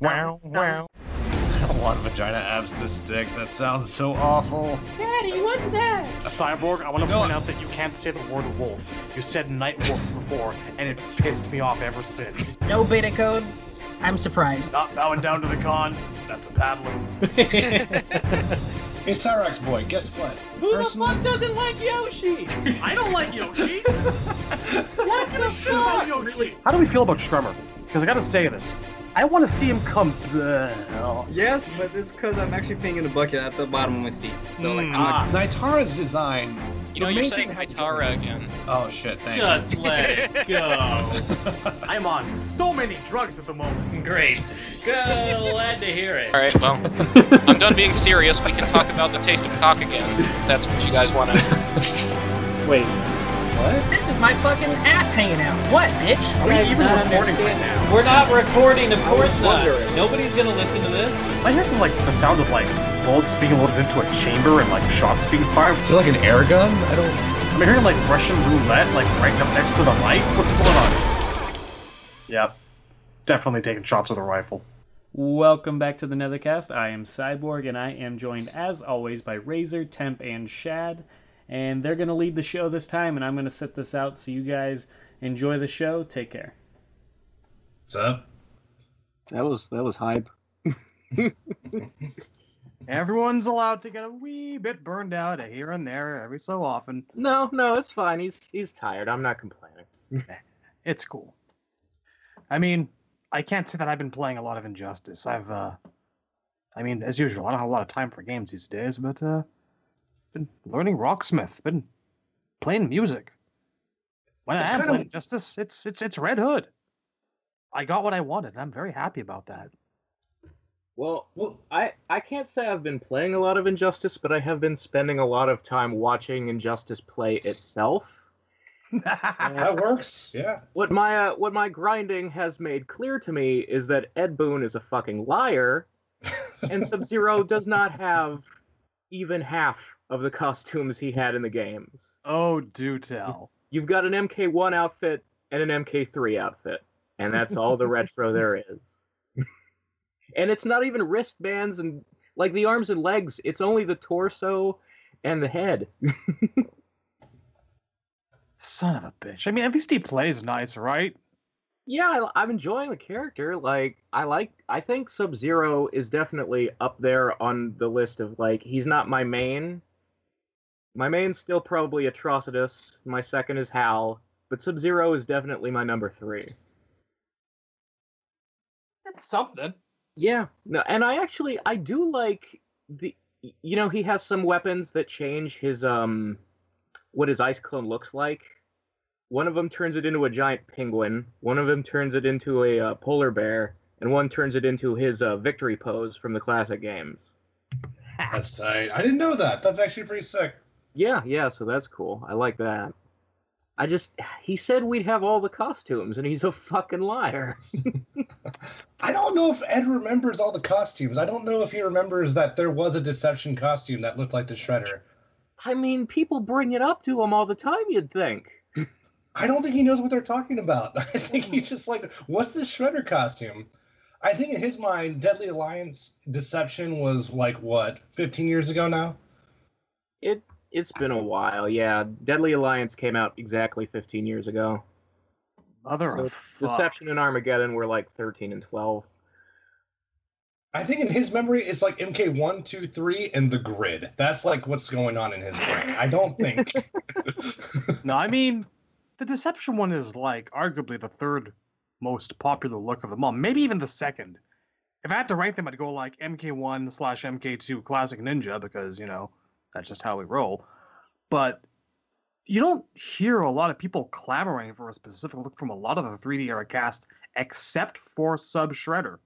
wow, wow. I don't want vagina abs to stick. That sounds so awful. Daddy, what's that? Cyborg, I want to No. point out that you can't say the word wolf. You said night wolf before, and it's pissed me off ever since. No beta code. I'm surprised. Not bowing down to the con. That's a paddling. Hey, Cyrax boy, guess what? Who the fuck doesn't like Yoshi? I don't like Yoshi. What the Shit fuck? Yoshi. How do we feel about Strummer? Because I gotta say this. I want to see him come. Yes, but it's because I'm actually peeing in a bucket at the bottom of my seat. So like, Ah, not. Nitara's design. You know, the you're main saying thing has to Hytara again. Oh shit! Thank Just let it go. I'm on so many drugs at the moment. Great. Glad to hear it. Alright, well, I'm done being serious. We can talk about the taste of cock again. if That's what you guys want to. wait. This is my fucking ass hanging out. What, bitch? Are we even not recording right now? We're not recording, of course not. wondering. Nobody's gonna listen to this. I hear like the sound of like bullets being loaded into a chamber and like shots being fired. Is it like an air gun? I don't. I'm hearing like Russian roulette like right up next to the mic. What's going on? Yep. Definitely taking shots with a rifle. Welcome back to the Nethercast. I am Cyborg, and I am joined, as always, by Razor, Temp, and Shad. And they're going to lead the show this time, and I'm going to set this out so you guys enjoy the show. Take care. What's up? That was that was hype. Everyone's allowed to get a wee bit burned out here and there every so often. No, no, it's fine. He's he's tired. I'm not complaining. It's cool. I mean, I can't say that I've been playing a lot of Injustice. I've, uh, I mean, as usual, I don't have a lot of time for games these days, but, uh, been learning Rocksmith, been playing music. When It's I am kind of- playing Injustice, it's, it's, it's Red Hood. I got what I wanted, and I'm very happy about that. Well, Well, I I can't say I've been playing a lot of Injustice, but I have been spending a lot of time watching Injustice play itself. that works. Yeah. What my uh, what my grinding has made clear to me is that Ed Boon is a fucking liar, and Sub Zero does not have even half of the costumes he had in the games. oh, do tell. You've got an MK1 outfit and an MK3 outfit, and that's all the retro there is. and it's not even wristbands and like the arms and legs, it's only the torso and the head. Son of a bitch. I mean, at least he plays nice, right? yeah, I, I'm enjoying the character. Like, I like, I think Sub Zero is definitely up there on the list of like, he's not my main. My main's still probably Atrocitus. My second is Hal, but Sub Zero is definitely my number three. It's something. Yeah, no, and I actually I do like the you know he has some weapons that change his um what his ice clone looks like. One of them turns it into a giant penguin. One of them turns it into a uh, polar bear, and one turns it into his uh, victory pose from the classic games. That's tight. I didn't know that. That's actually pretty sick. Yeah, yeah, so that's cool. I like that. I just he said we'd have all the costumes, and he's a fucking liar. I don't know if Ed remembers all the costumes. I don't know if he remembers that there was a Deception costume that looked like the Shredder. I mean, people bring it up to him all the time. You'd think. I don't think he knows what they're talking about. I think he's just like, what's this Shredder costume? I think in his mind, Deadly Alliance Deception was like what, 15 years ago now? It it's been a while, yeah. Deadly Alliance came out exactly 15 years ago. Mother So of fuck. Deception and Armageddon were like 13 and 12. I think in his memory, it's like MK one, two, three, and the grid. That's like what's going on in his brain. I don't think. No, I mean, the Deception one is like arguably the third most popular look of them all. Maybe even the second. If I had to rank them, I'd go like MK1 slash MK2 Classic Ninja because, you know, that's just how we roll. But you don't hear a lot of people clamoring for a specific look from a lot of the 3D era cast except for Sub Shredder.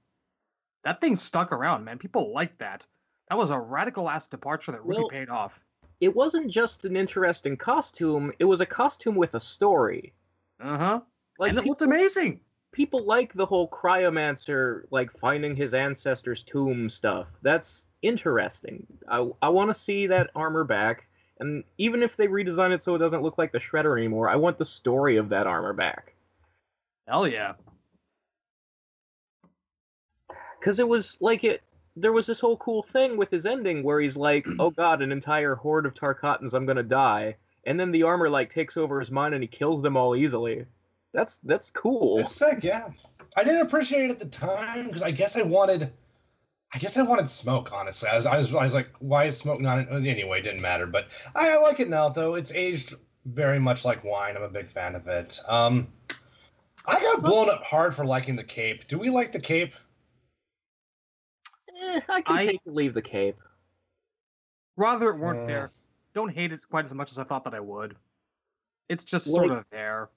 That thing stuck around, man. People like that. That was a radical ass departure that really Well, paid off. It wasn't just an interesting costume, it was a costume with a story. Uh huh. Like and it people, looked amazing. People like the whole cryomancer like finding his ancestors' tomb stuff. That's interesting. I I want to see that armor back. And even if they redesign it so it doesn't look like the Shredder anymore, I want the story of that armor back. Hell yeah. because it was like it. There was this whole cool thing with his ending where he's like, "Oh God, an entire horde of Tarkatans, I'm gonna die," and then the armor like takes over his mind and he kills them all easily. That's that's cool. It's sick, yeah. I didn't appreciate it at the time because I guess I wanted, I guess I wanted smoke. Honestly, I was, I was, I was like, why is smoke not? In, anyway, it didn't matter. But I, I like it now, though. It's aged very much like wine. I'm a big fan of it. Um, I got blown up hard for liking the cape. Do we like the cape? Eh, I can I- take leave the cape. Rather it weren't Uh. there. Don't hate it quite as much as I thought that I would. It's just Like, sort of there.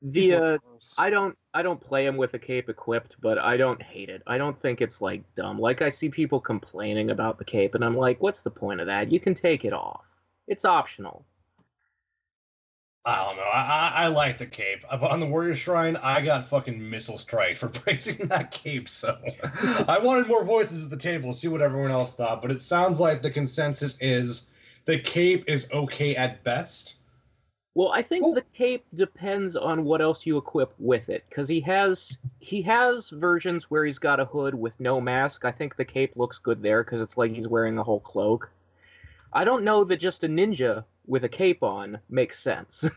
The uh. I don't I don't play him with a cape equipped, but I don't hate it. I don't think it's like dumb. Like I see people complaining about the cape, and I'm like, what's the point of that? You can take it off. It's optional. I don't know. I, I, I like the cape. Up On the Warrior Shrine, I got fucking missile strike for praising that cape. So I wanted more voices at the table, see what everyone else thought. But it sounds like the consensus is the cape is okay at best. Well, I think Well- the cape depends on what else you equip with it, because he has he has versions where he's got a hood with no mask. I think the cape looks good there because it's like he's wearing a whole cloak. I don't know that just a ninja with a cape on makes sense.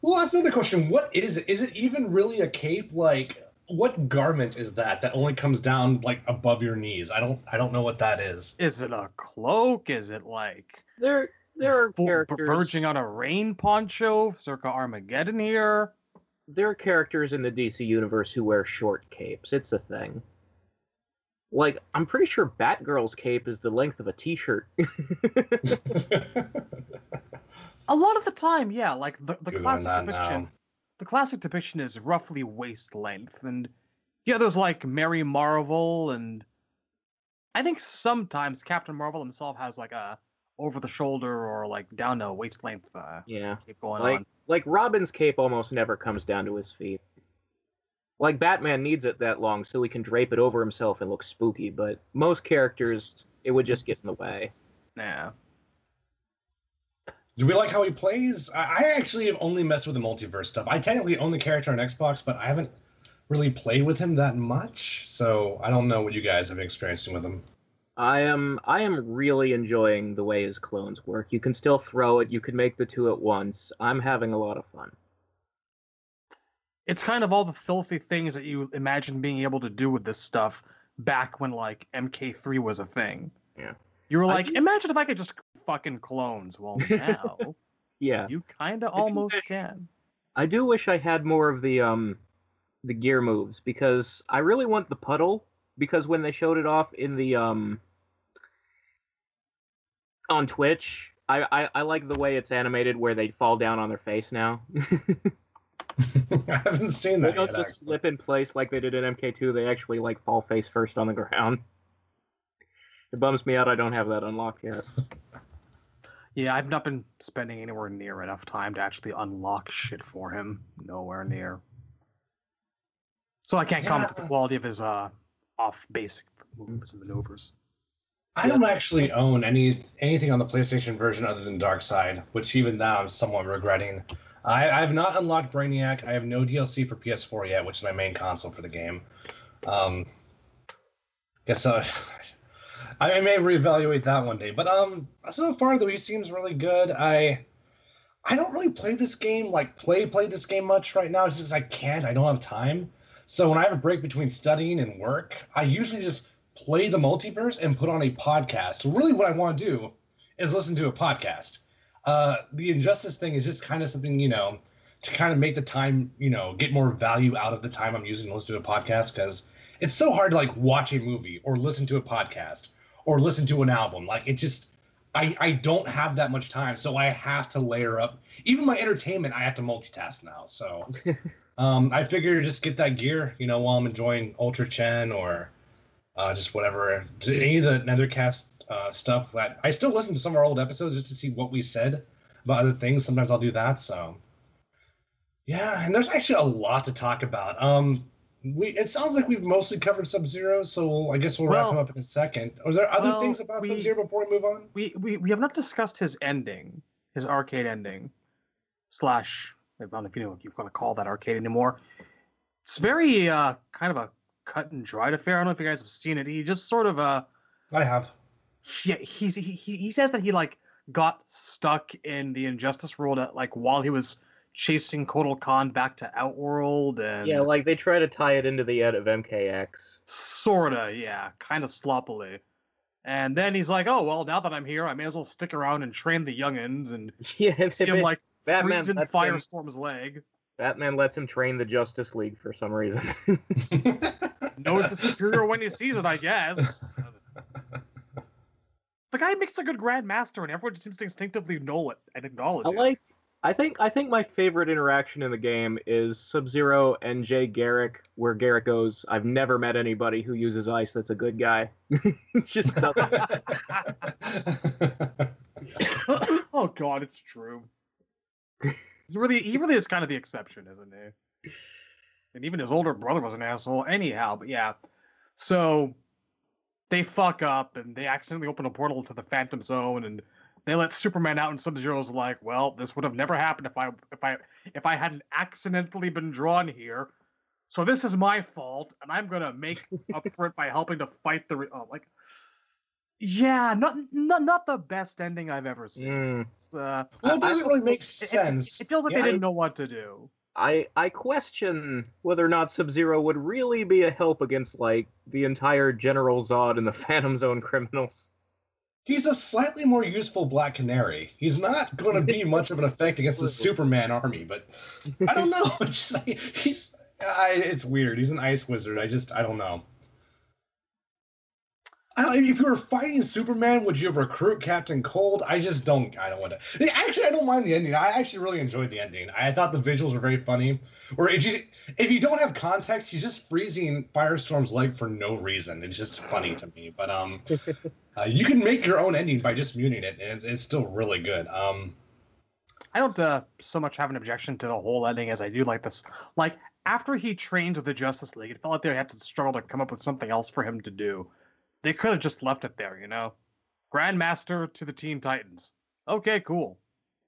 well, that's another question. What is it? Is it even really a cape? Like, what garment is that that only comes down like above your knees? I don't. I don't know what that is. Is it a cloak? Is it like there there are full- characters verging on a rain poncho, circa Armageddon here? there are characters in the DC universe who wear short capes. It's a thing. Like, I'm pretty sure Batgirl's cape is the length of a t-shirt. A lot of the time, yeah. Like the, the Googling classic depiction. now. The classic depiction is roughly waist length, and yeah, there's like Mary Marvel, and I think sometimes Captain Marvel himself has like a over the shoulder or like down to waist length uh, yeah. keep going Like on. like Robin's cape almost never comes down to his feet. Like Batman needs it that long so he can drape it over himself and look spooky, but most characters it would just get in the way. Yeah. Do we like how he plays? I, I actually have only messed with the multiverse stuff. I technically own the character on Xbox, but I haven't really played with him that much. So I don't know what you guys have been experiencing with him. I am I am really enjoying the way his clones work. You can still throw it, you can make the two at once. I'm having a lot of fun. It's kind of all the filthy things that you imagine being able to do with this stuff back when like MK3 was a thing. Yeah. You were like, imagine if I could just fucking clones. Well, now Yeah. you kind of almost wish- can. I do wish I had more of the um the gear moves because I really want the puddle because when they showed it off in the um on Twitch, I I, I like the way it's animated where they fall down on their face now. I haven't seen that. they don't yet. just actually. slip in place like they did in MK2. They actually like fall face first on the ground. It bums me out I don't have that unlocked yet. Yeah, I've not been spending anywhere near enough time to actually unlock shit for him. Nowhere near. So I can't comment on the quality of his uh off basic moves and maneuvers. I don't actually own any anything on the PlayStation version other than Dark Side, which even now I'm somewhat regretting. I, I have not unlocked Brainiac. I have no DLC for PS4 yet, which is my main console for the game. Um, guess uh, I may reevaluate that one day. But um, so far though he seems really good. I I don't really play this game like play play this game much right now, just because I can't. I don't have time. So when I have a break between studying and work, I usually just play the multiverse and put on a podcast. So really, what I want to do is listen to a podcast. Uh, the injustice thing is just kind of something you know to kind of make the time you know get more value out of the time I'm using to listen to a podcast because it's so hard to like watch a movie or listen to a podcast or listen to an album. Like it just I I don't have that much time, so I have to layer up. Even my entertainment, I have to multitask now. So um, I figure just get that gear, you know, while I'm enjoying Ultra Chen or uh, just whatever, just any of the Nethercast uh, stuff. That I still listen to some of our old episodes just to see what we said about other things. Sometimes I'll do that. So yeah, and there's actually a lot to talk about. Um, we it sounds like we've mostly covered Sub Zero, so I guess we'll wrap him up in a second. Are there other well, things about Sub Zero before we move on? We, we we have not discussed his ending, his arcade ending, slash I don't know if you know if you want to call that arcade anymore. It's very uh kind of a cut and dried affair. I don't know if you guys have seen it. He just sort of uh I have. yeah, he's he, he he says that he like got stuck in the injustice world at like while he was chasing Kotal Khan back to Outworld and Yeah, like they try to tie it into the end of MKX. sorta, yeah, kind of sloppily. And then he's like, "Oh well, now that I'm here, I may as well stick around and train the youngins and Yeah, see him like Batman freezing lets him- leg." Batman lets him train the Justice League for some reason. Knows the superior when he sees it, I guess. The guy makes a good Grandmaster, and everyone just seems to instinctively know it and acknowledge I it. like. I think I think my favorite interaction in the game is Sub Zero and Jay Garrick, where Garrick goes, "I've never met anybody who uses ice that's a good guy." Just doesn't. oh God, it's true. He really, he really is kind of the exception, isn't he? And even his older brother was an asshole, anyhow. But yeah, so they fuck up and they accidentally open a portal to the Phantom Zone, and they let Superman out, and Sub Zero's like, "Well, this would have never happened if I, if I, if I hadn't accidentally been drawn here." So this is my fault, and I'm gonna make up for it by helping to fight the. Re- oh, like, yeah, not not not the best ending I've ever seen. Mm. Uh, well, it doesn't really make it- it- sense. It, feels like Yeah, they didn't know what to do. I I question whether or not Sub Zero would really be a help against like the entire General Zod and the Phantom Zone criminals. He's a slightly more useful Black Canary. He's not going to be much of an effect against the Superman army, but I don't know. It's just, he's I, it's weird. He's an ice wizard. I just I don't know. I don't, if you were fighting Superman, would you recruit Captain Cold? I just don't. I don't want to. Actually, I don't mind the ending. I actually really enjoyed the ending. I thought the visuals were very funny. Or if you if you don't have context, he's just freezing Firestorm's leg for no reason. It's just funny to me. But um, uh, you can make your own ending by just muting it, and it's, it's still really good. Um, I don't uh, so much have an objection to the whole ending as I do like this. Like after he trained the Justice League, it felt like they had to struggle to come up with something else for him to do. They could have just left it there, you know. Grandmaster to the Teen Titans. Okay, cool.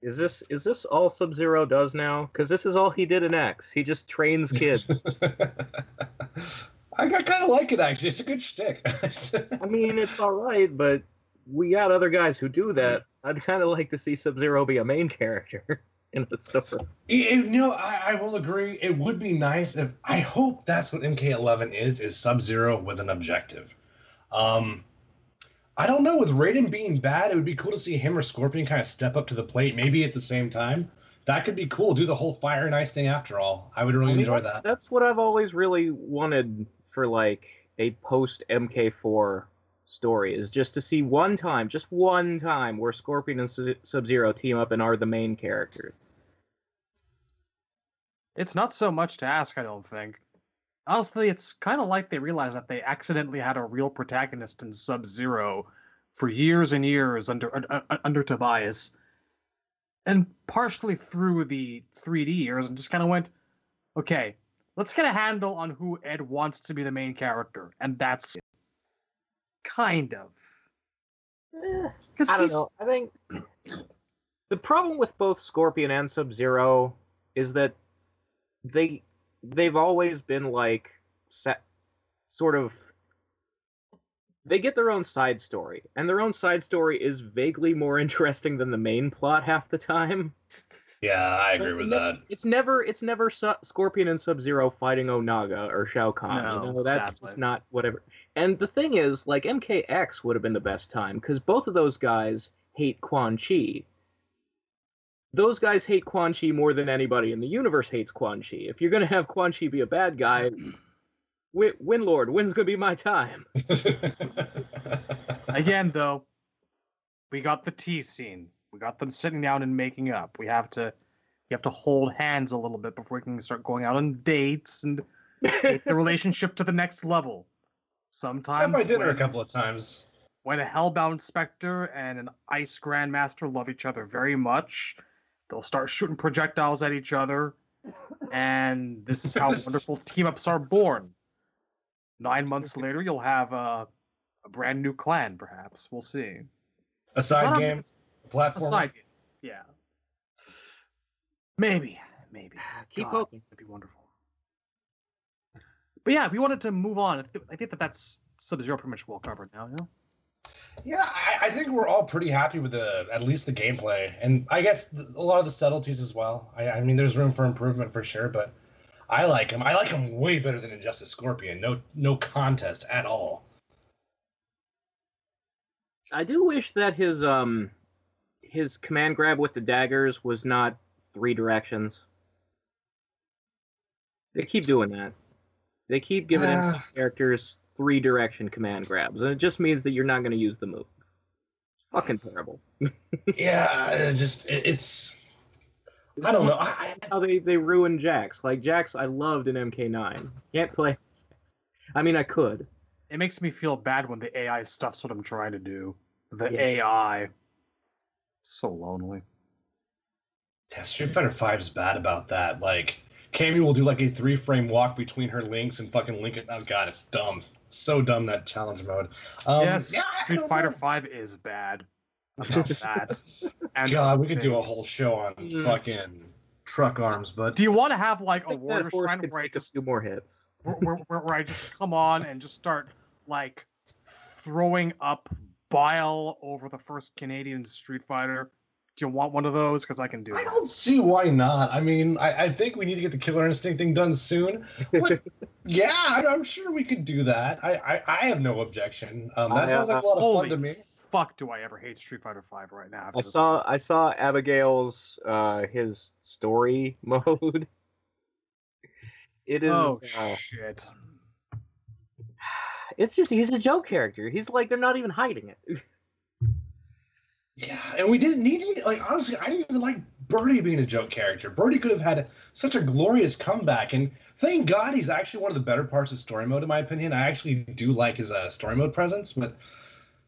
Is this is this all Sub Zero does now? Because this is all he did in X. He just trains kids. I, I kind of like it actually. It's a good shtick. I mean, it's all right, but we got other guys who do that. I'd kind of like to see Sub Zero be a main character in the story. You you know, I, I will agree. It would be nice if I hope that's what MK11 is: is Sub Zero with an objective. Um, I don't know. With Raiden being bad, it would be cool to see him or Scorpion kind of step up to the plate, maybe at the same time. That could be cool. Do the whole fire and ice thing after all. I would really I mean, enjoy that's, that. That's what I've always really wanted for like a post MK4 story is just to see one time, just one time, where Scorpion and Sub Zero team up and are the main characters. It's not so much to ask, I don't think. Honestly, it's kind of like they realized that they accidentally had a real protagonist in Sub Zero for years and years under uh, under Tobias, and partially through the 3D years, and just kind of went, okay, let's get a handle on who Ed wants to be the main character, and that's it. kind of. Because Eh, I don't know. I think the problem with both Scorpion and Sub Zero is that they they've always been like set, sort of they get their own side story, and their own side story is vaguely more interesting than the main plot half the time. Yeah, I agree But with ne- that. It's never it's never Su- Scorpion and Sub Zero fighting Onaga or Shao Kahn. No, you know, that's sadly. just not whatever. And the thing is, like MKX would have been the best time because both of those guys hate Quan Chi. Those guys hate Quan Chi more than anybody in the universe hates Quan Chi. If you're gonna have Quan Chi be a bad guy, Win, Winlord, when's gonna be my time? Again, though, we got the tea scene. We got them sitting down and making up. We have to, you have to hold hands a little bit before we can start going out on dates and take the relationship to the next level. Had Sometimes my dinner a couple of times. when a Hellbound Spectre and an Ice Grandmaster love each other very much, they'll start shooting projectiles at each other, and this is how wonderful team ups are born. Nine months later, you'll have a, a brand new clan, perhaps. We'll see. A So I side don't think game, it's a A side game. Yeah. Maybe. Maybe. Ah, keep God, hoping. That'd be wonderful. But yeah, we wanted to move on. I, I think that that's Sub Zero pretty much well covered now. Yeah. Yeah, I, I think we're all pretty happy with the at least the gameplay, and I guess a lot of the subtleties as well. I, I mean, there's room for improvement for sure, but I like him. I like him way better than Injustice Scorpion. No, no contest at all. I do wish that his um his command grab with the daggers was not three directions. They keep doing that. They keep giving uh, characters three direction command grabs, and it just means that you're not going to use the move. Fucking terrible. yeah, it's just it, it's. I don't know. I, I, how they they ruin Jax. Like Jax, I loved in MK9. Can't play. I mean, I could. It makes me feel bad when the AI stuffs what I'm trying to do. The Yeah. AI. So lonely. Yeah, Street Fighter Five is bad about that. Like, Cammy will do like a three frame walk between her links and fucking link it. Oh god, it's dumb. So dumb that challenge mode. Um, yes, yeah, Street Fighter know. Five is bad about that. and God, other we could do a whole show on Mm. fucking truck arms, but Do you want to have like a think that warrior horse shrine where I take a just few more hits. where, where, where, where I just come on and just start like throwing up bile over the first Canadian Street Fighter? Do you want one of those? Because I can do I it. I don't see why not. I mean, I, I think we need to get the Killer Instinct thing done soon. What- yeah, I, I'm sure we could do that. I, I, I have no objection. Um, that I, sounds like a lot of fun to me. fuck! Do I ever hate Street Fighter Five right now? I saw I saw Abigail's uh his story mode. It is Oh uh, shit! it's just he's a joke character. He's like they're not even hiding it. Yeah, and we didn't need it. Like honestly, I didn't even like Birdie being a joke character. Birdie could have had such a glorious comeback, and thank God he's actually one of the better parts of story mode, in my opinion. I actually do like his uh, story mode presence, but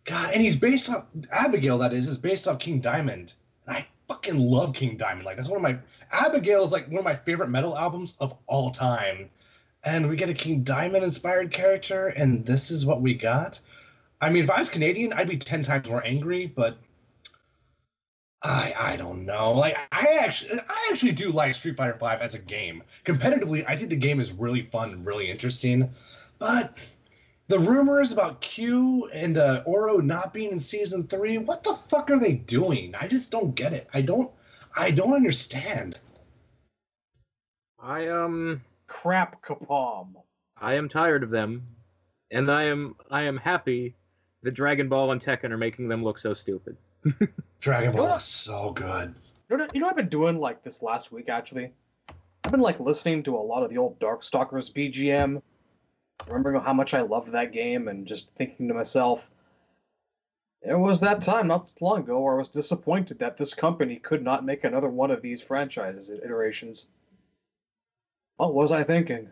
God, and he's based off Abigail. That is, is based off King Diamond, and I fucking love King Diamond. Like that's one of my Abigail is like one of my favorite metal albums of all time, and we get a King Diamond inspired character, and this is what we got. I mean, if I was Canadian, I'd be ten times more angry, but I I don't know. Like I actually I actually do like Street Fighter Five as a game. Competitively, I think the game is really fun and really interesting. But the rumors about Q and uh, Oro not being in season three, what the fuck are they doing? I just don't get it. I don't I don't understand. I um Crap, Capcom. I am tired of them, and I am I am happy that Dragon Ball and Tekken are making them look so stupid. Dragon You know Ball what? is so good. You know, you know I've been doing like this last week actually? I've been like listening to a lot of the old Darkstalkers BGM, remembering how much I loved that game and just thinking to myself, there was that time not long ago where I was disappointed that this company could not make another one of these franchises iterations. What was I thinking?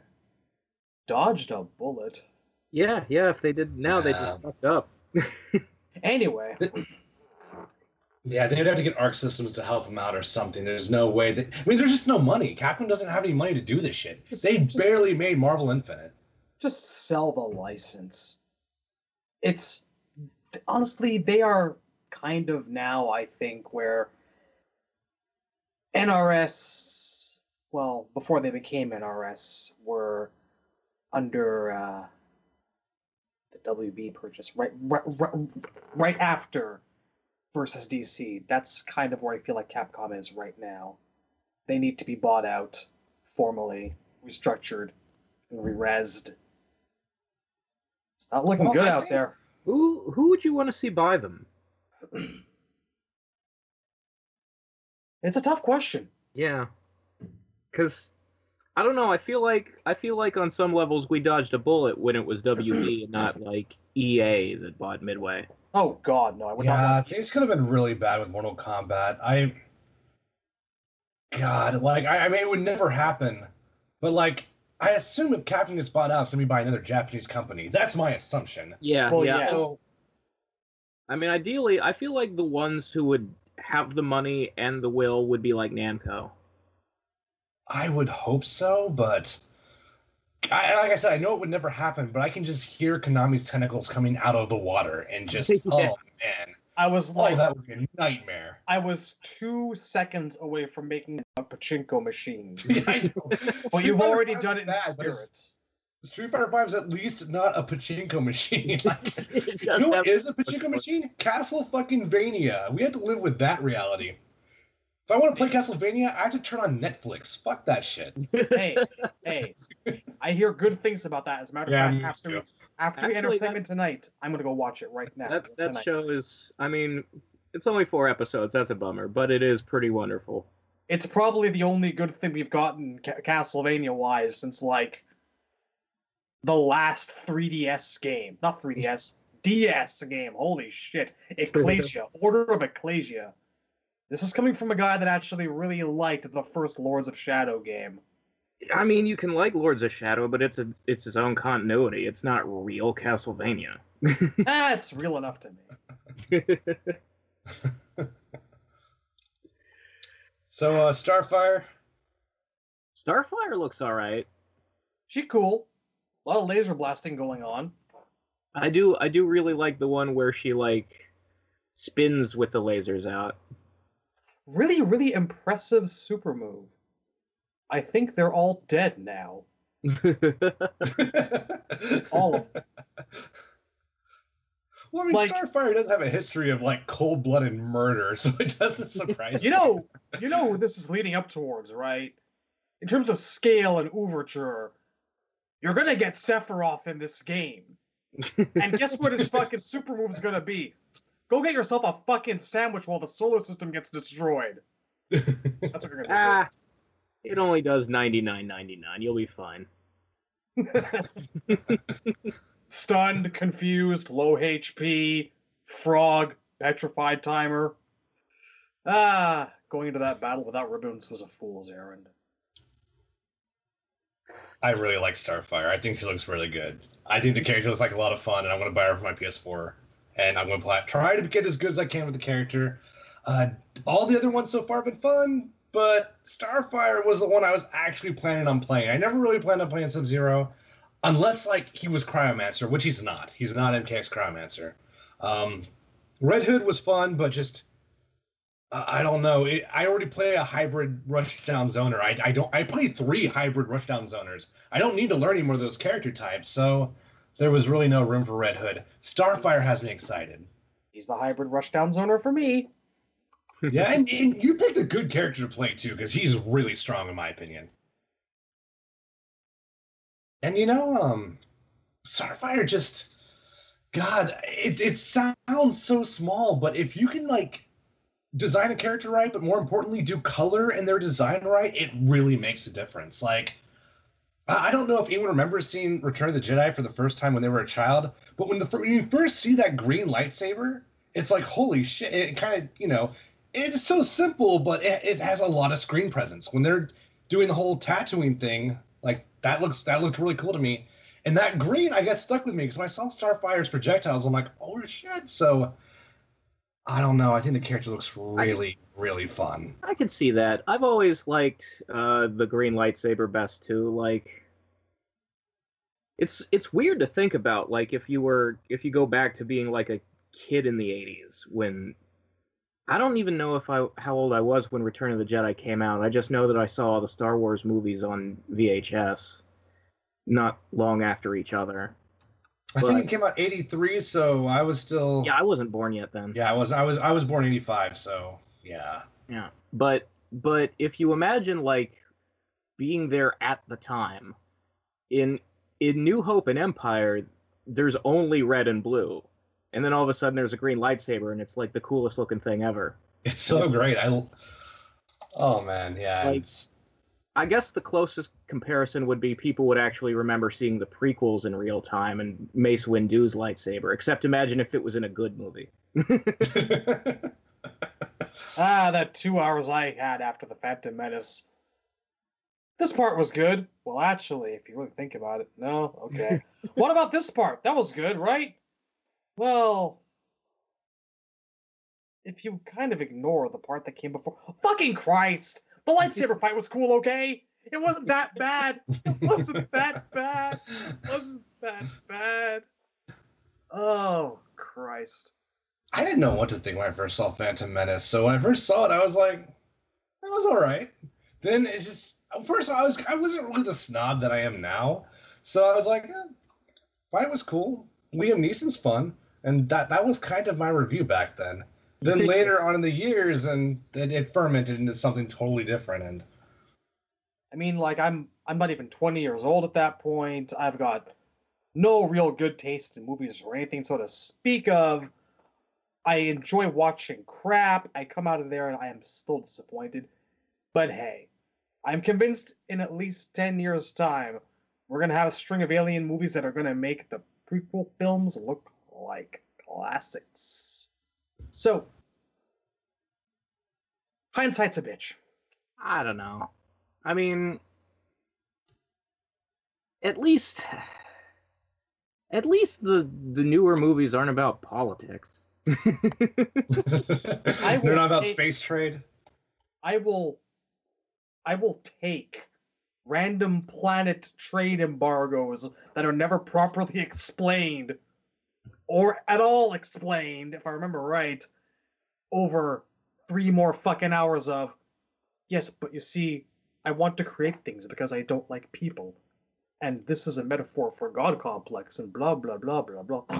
Dodged a bullet. Yeah, yeah. If they did now, they just fucked up. Anyway, Yeah, they'd have to get Arc Systems to help them out or something. There's no way that I mean, there's just no money. Capcom doesn't have any money to do this shit. Just- They just- barely made Marvel Infinite. just sell the license. It's honestly, they are kind of now, I think, where NRS, well, before they became NRS, were under uh, the WB purchase, right, right, right, right after versus DC. That's kind of where I feel like Capcom is right now. They need to be bought out formally, restructured, and re-resed. It's not looking Well, good I out there. Who who would you want to see buy them? It's a tough question. Yeah, because I don't know. I feel like I feel like on some levels we dodged a bullet when it was WB and not like EA that bought Midway. Oh God, no! I would not Yeah, want. things could have been really bad with Mortal Kombat. I, God, like I, I mean, it would never happen, but like I assume if Capcom gets bought out, it's gonna be by another Japanese company. That's my assumption. Yeah, Well, yeah. yeah. So I mean, ideally, I feel like the ones who would have the money and the will would be like Namco. I would hope so, but I, like I said, I know it would never happen, but I can just hear Konami's tentacles coming out of the water and just Yeah. oh man, I was oh like, that would be a nightmare. I was two seconds away from making a pachinko machines. I know. But you've already done it in bad, but it's- spirit. Street Fighter Five is at least not a pachinko machine. Like, you know what is a pachinko machine? Castle fucking Vania. We had to live with that reality. If I want to play Castlevania, I have to turn on Netflix. Fuck that shit. hey, hey, I hear good things about that. As a matter of Yeah, fact, me after too. after we end our Actually, that- segment tonight, I'm gonna go watch it right now. That that show is. I mean, it's only four episodes. That's a bummer, but it is pretty wonderful. It's probably the only good thing we've gotten Ca- Castlevania wise since like the last 3DS game, not 3DS, DS game. Holy shit, Ecclesia, Order of Ecclesia. This is coming from a guy that actually really liked the first Lords of Shadow game. I mean, you can like Lords of Shadow, but it's a it's its own continuity. It's not real Castlevania. That's real enough to me. So, uh, Starfire. Starfire looks all right. She cool. A lot of laser blasting going on. I do I do really like the one where she like spins with the lasers out. Really, really impressive super move. I think they're all dead now. All of them. Well, I mean, Like- Starfire does have a history of like cold-blooded murder, so it doesn't surprise me. You me. know, you know this is leading up towards, right? In terms of scale and overture, you're gonna get Sephiroth in this game. And guess what his fucking super move is gonna be? Go get yourself a fucking sandwich while the solar system gets destroyed. That's what you're gonna ah, it only does ninety nine ninety nine. You'll be fine. Stunned, confused, low HP, frog, petrified timer. Ah, going into that battle without ribbons was a fool's errand. I really like Starfire. I think she looks really good. I think the character looks like a lot of fun, and I'm going to buy her for my PS4. And I'm going to play, try to get as good as I can with the character. Uh, all the other ones so far have been fun, but Starfire was the one I was actually planning on playing. I never really planned on playing Sub Zero, unless like he was Cryomancer, which he's not. He's not MKX Cryomancer. Um, Red Hood was fun, but just I I don't know. It, I already play a hybrid rushdown zoner. I, I don't. I play three hybrid rushdown zoners. I don't need to learn any more of those character types. So there was really no room for Red Hood. Starfire has me excited. He's the hybrid rushdown zoner for me. Yeah, and, and you picked a good character to play too, because he's really strong in my opinion. And you know, um, Starfire just, God, it it sounds so small, but if you can like design a character right, but more importantly, do color in their design right, it really makes a difference. Like, I don't know if anyone remembers seeing Return of the Jedi for the first time when they were a child, but when the when you first see that green lightsaber, it's like holy shit! It kind of you know, it's so simple, but it, it has a lot of screen presence. When they're doing the whole tattooing thing, like that looks that looked really cool to me. And that green, I got stuck with me because when I saw Starfire's projectiles, I'm like, oh shit! So I don't know. I think the character looks really, really fun. I can see that. I've always liked uh, the green lightsaber best too. Like, it's it's weird to think about. Like, if you were if you go back to being like a kid in the '80s when I don't even know if I how old I was when Return of the Jedi came out. I just know that I saw all the Star Wars movies on VHS, not long after each other. I think it came out '83, so I was still. Yeah, I wasn't born yet then. Yeah, I was. I was. I was born '85, so yeah. Yeah. But but if you imagine like being there at the time in in New Hope and Empire there's only red and blue. And then all of a sudden there's a green lightsaber and it's like the coolest looking thing ever. It's so great. I. Oh man, yeah. Like- it's- I guess the closest comparison would be people would actually remember seeing the prequels in real time and Mace Windu's lightsaber. Except imagine if it was in a good movie. Ah, that two hours I had after the Phantom Menace. This part was good. Well, actually, if you really think about it, no? Okay. what about this part? That was good, right? Well, if you kind of ignore the part that came before. Fucking Christ! The lightsaber fight was cool, okay? It wasn't that bad. It wasn't that bad. It wasn't that bad. Oh, Christ. I didn't know what to think when I first saw Phantom Menace. So when I first saw it, I was like, that was all right. Then it just first I was I wasn't really the snob that I am now. So I was like, eh, fight was cool. Liam Neeson's fun, and that that was kind of my review back then. Then later on in the years, and it, it fermented into something totally different. And I mean, like I'm I'm not even 20 years old at that point. I've got no real good taste in movies or anything so to speak of. I enjoy watching crap. I come out of there and I am still disappointed. But hey, I'm convinced in at least 10 years' time, we're going to have a string of alien movies that are going to make the prequel films look like classics. So, hindsight's a bitch. I don't know. I mean, at least, at least the the newer movies aren't about politics. I they're not about take- space trade. I will I will take random planet trade embargoes that are never properly explained or at all explained, if I remember right, over three more fucking hours of yes, but you see, I want to create things because I don't like people. And this is a metaphor for God complex and blah blah blah blah blah.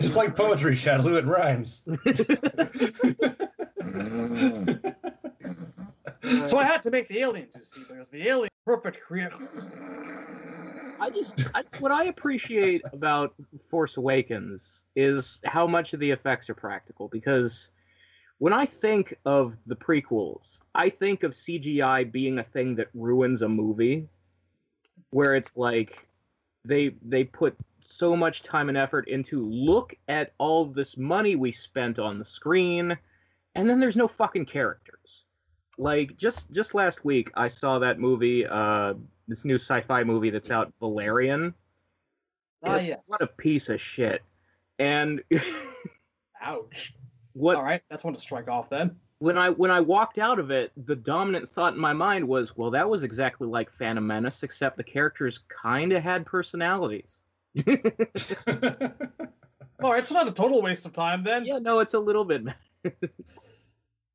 it's like poetry, Shadowloo. It rhymes. so I had to make the aliens, you see, because the alien perfect create I just I, what I appreciate about Force Awakens is how much of the effects are practical because when I think of the prequels, I think of CGI being a thing that ruins a movie where it's like they they put so much time and effort into look at all this money we spent on the screen and then there's no fucking characters. Like just just last week I saw that movie uh this new sci-fi movie that's out Valerian. Ah It's- yes. What a piece of shit. And Ouch. what All right, that's one to strike off then. when I when I walked out of it, the dominant thought in my mind was, well, that was exactly like Phantom Menace, except the characters kind of had personalities. Oh, it's not a total waste of time then. yeah, no, it's a little bit.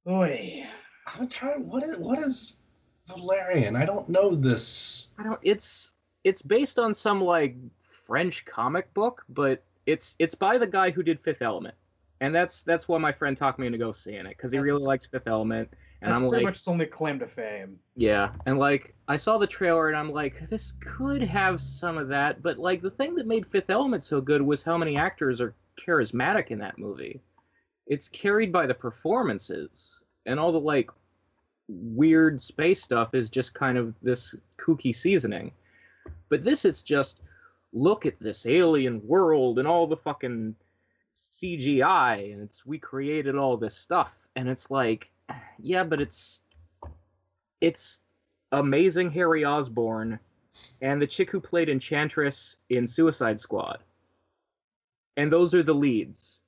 Oy. I'm trying. What is what is Valerian? I don't know this. I don't. It's it's based on some like French comic book, but it's it's by the guy who did Fifth Element, and that's that's why my friend talked me into go seeing it because he really likes Fifth Element, and That's I'm pretty like, much its only claim to fame. Yeah, and like I saw the trailer and I'm like, this could have some of that, but like the thing that made Fifth Element so good was how many actors are charismatic in that movie. It's carried by the performances, and all the like weird space stuff is just kind of this kooky seasoning. But this it's just look at this alien world and all the fucking CGI and it's we created all this stuff and it's like yeah, but it's it's amazing Harry Osborn and the chick who played Enchantress in Suicide Squad. And those are the leads.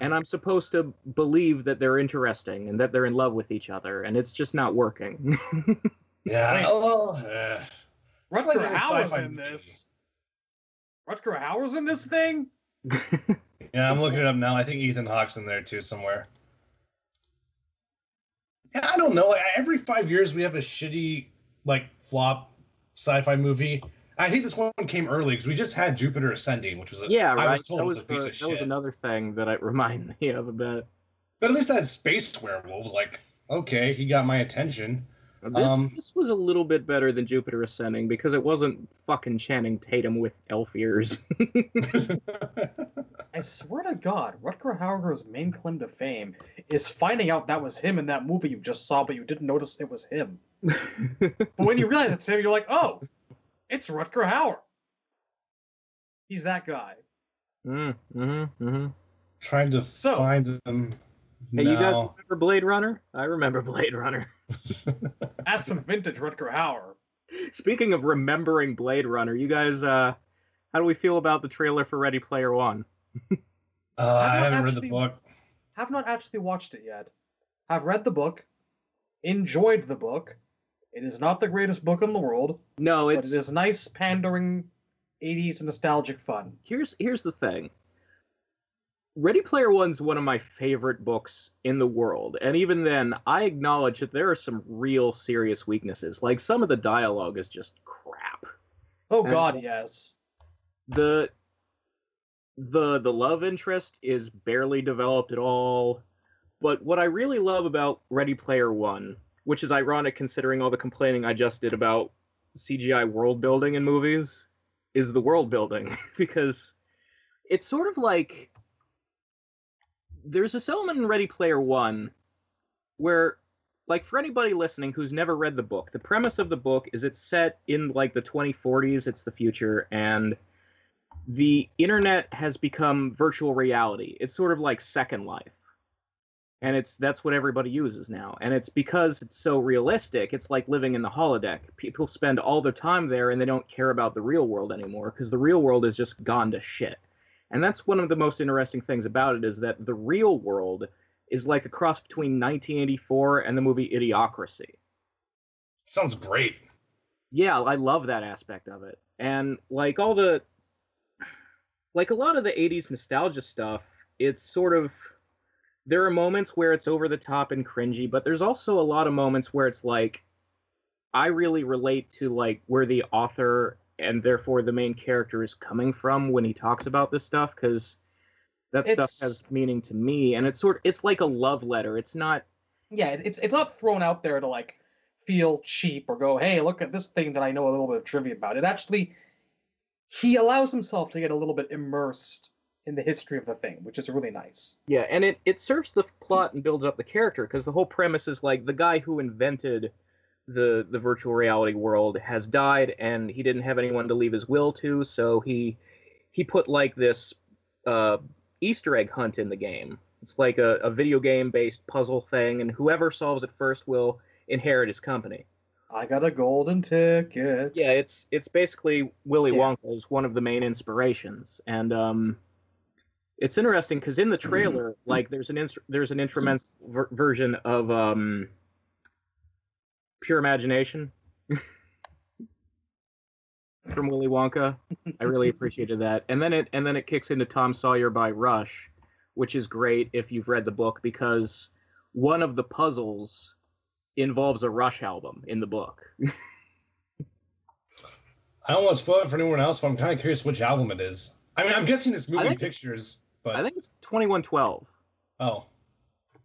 And I'm supposed to believe that they're interesting and that they're in love with each other, and it's just not working. Yeah. Wait. Oh, eh. Rutger Like Hauer's in this. Rutger Hauer's in this thing? Yeah, I'm looking it up now. I think Ethan Hawke's in there too somewhere. Yeah, I don't know. Every five years we have a shitty like flop sci-fi movie. I think this one came early because we just had Jupiter Ascending, which was a, yeah, I was told that was was, a piece the- of that was another thing that it reminded me of a bit. But at least that had space werewolves. Like, okay, he got my attention. This, Um, this was a little bit better than Jupiter Ascending because it wasn't fucking Channing Tatum with elf ears. I swear to God, Rutger Hauer's main claim to fame is finding out that was him in that movie you just saw, but you didn't notice it was him. But when you realize it's him, you're like, oh, it's Rutger Hauer. He's that guy. mm, mm-hmm, mm-hmm. Trying to So- find him. Hey, you guys remember Blade Runner? I remember Blade Runner. That's some vintage Rutger Hauer. Speaking of remembering Blade Runner, you guys, uh, how do we feel about the trailer for Ready Player One? Uh, I haven't read the book. Have not actually watched it yet. Have read the book, enjoyed the book. It is not the greatest book in the world, No, it's it is nice, pandering, 80s nostalgic fun. here's here's the thing. Ready Player One's one of my favorite books in the world, and even then, I acknowledge that there are some real serious weaknesses. Like some of the dialogue is just crap. Oh And- God, yes. the the the love interest is barely developed at all. But what I really love about Ready Player One, which is ironic considering all the complaining I just did about CGI world building in movies, is the world building because it's sort of like there's this element in Ready Player One where like for anybody listening who's never read the book, the premise of the book is it's set in like the 2040s, it's the future, and the internet has become virtual reality. It's sort of like Second Life. And it's that's what everybody uses now. And it's because it's so realistic, it's like living in the holodeck. People spend all their time there and they don't care about the real world anymore because the real world is just gone to shit. And that's one of the most interesting things about it is that the real world is like a cross between 1984 and the movie Idiocracy. Sounds great. Yeah, I love that aspect of it. And like all the like a lot of the 80s nostalgia stuff, it's sort of there are moments where it's over the top and cringy, but there's also a lot of moments where it's like I really relate to like where the author and therefore the main character is coming from when he talks about this stuff cuz that It's- stuff has meaning to me and it's sort of, it's like a love letter. It's not Yeah, it's it's not thrown out there to like feel cheap or go, hey, look at this thing that I know a little bit of trivia about. It actually he allows himself to get a little bit immersed in the history of the thing, which is really nice. Yeah, and it, it serves the plot and builds up the character because the whole premise is like the guy who invented the the virtual reality world has died and he didn't have anyone to leave his will to, so he he put like this uh, Easter egg hunt in the game. It's like a, a video game based puzzle thing, and whoever solves it first will inherit his company. I got a golden ticket. Yeah, it's it's basically Willy Yeah. Wonka is one of the main inspirations, and um, it's interesting because in the trailer, like there's an instru- there's an instrumental ver- version of um, Pure Imagination from Willy Wonka. I really appreciated that, and then it and then it kicks into Tom Sawyer by Rush, which is great if you've read the book because one of the puzzles involves a Rush album in the book. I don't want to spoil it for anyone else, but I'm kind of curious which album it is. I mean, I'm guessing it's moving pictures, but I think it's 2112. oh,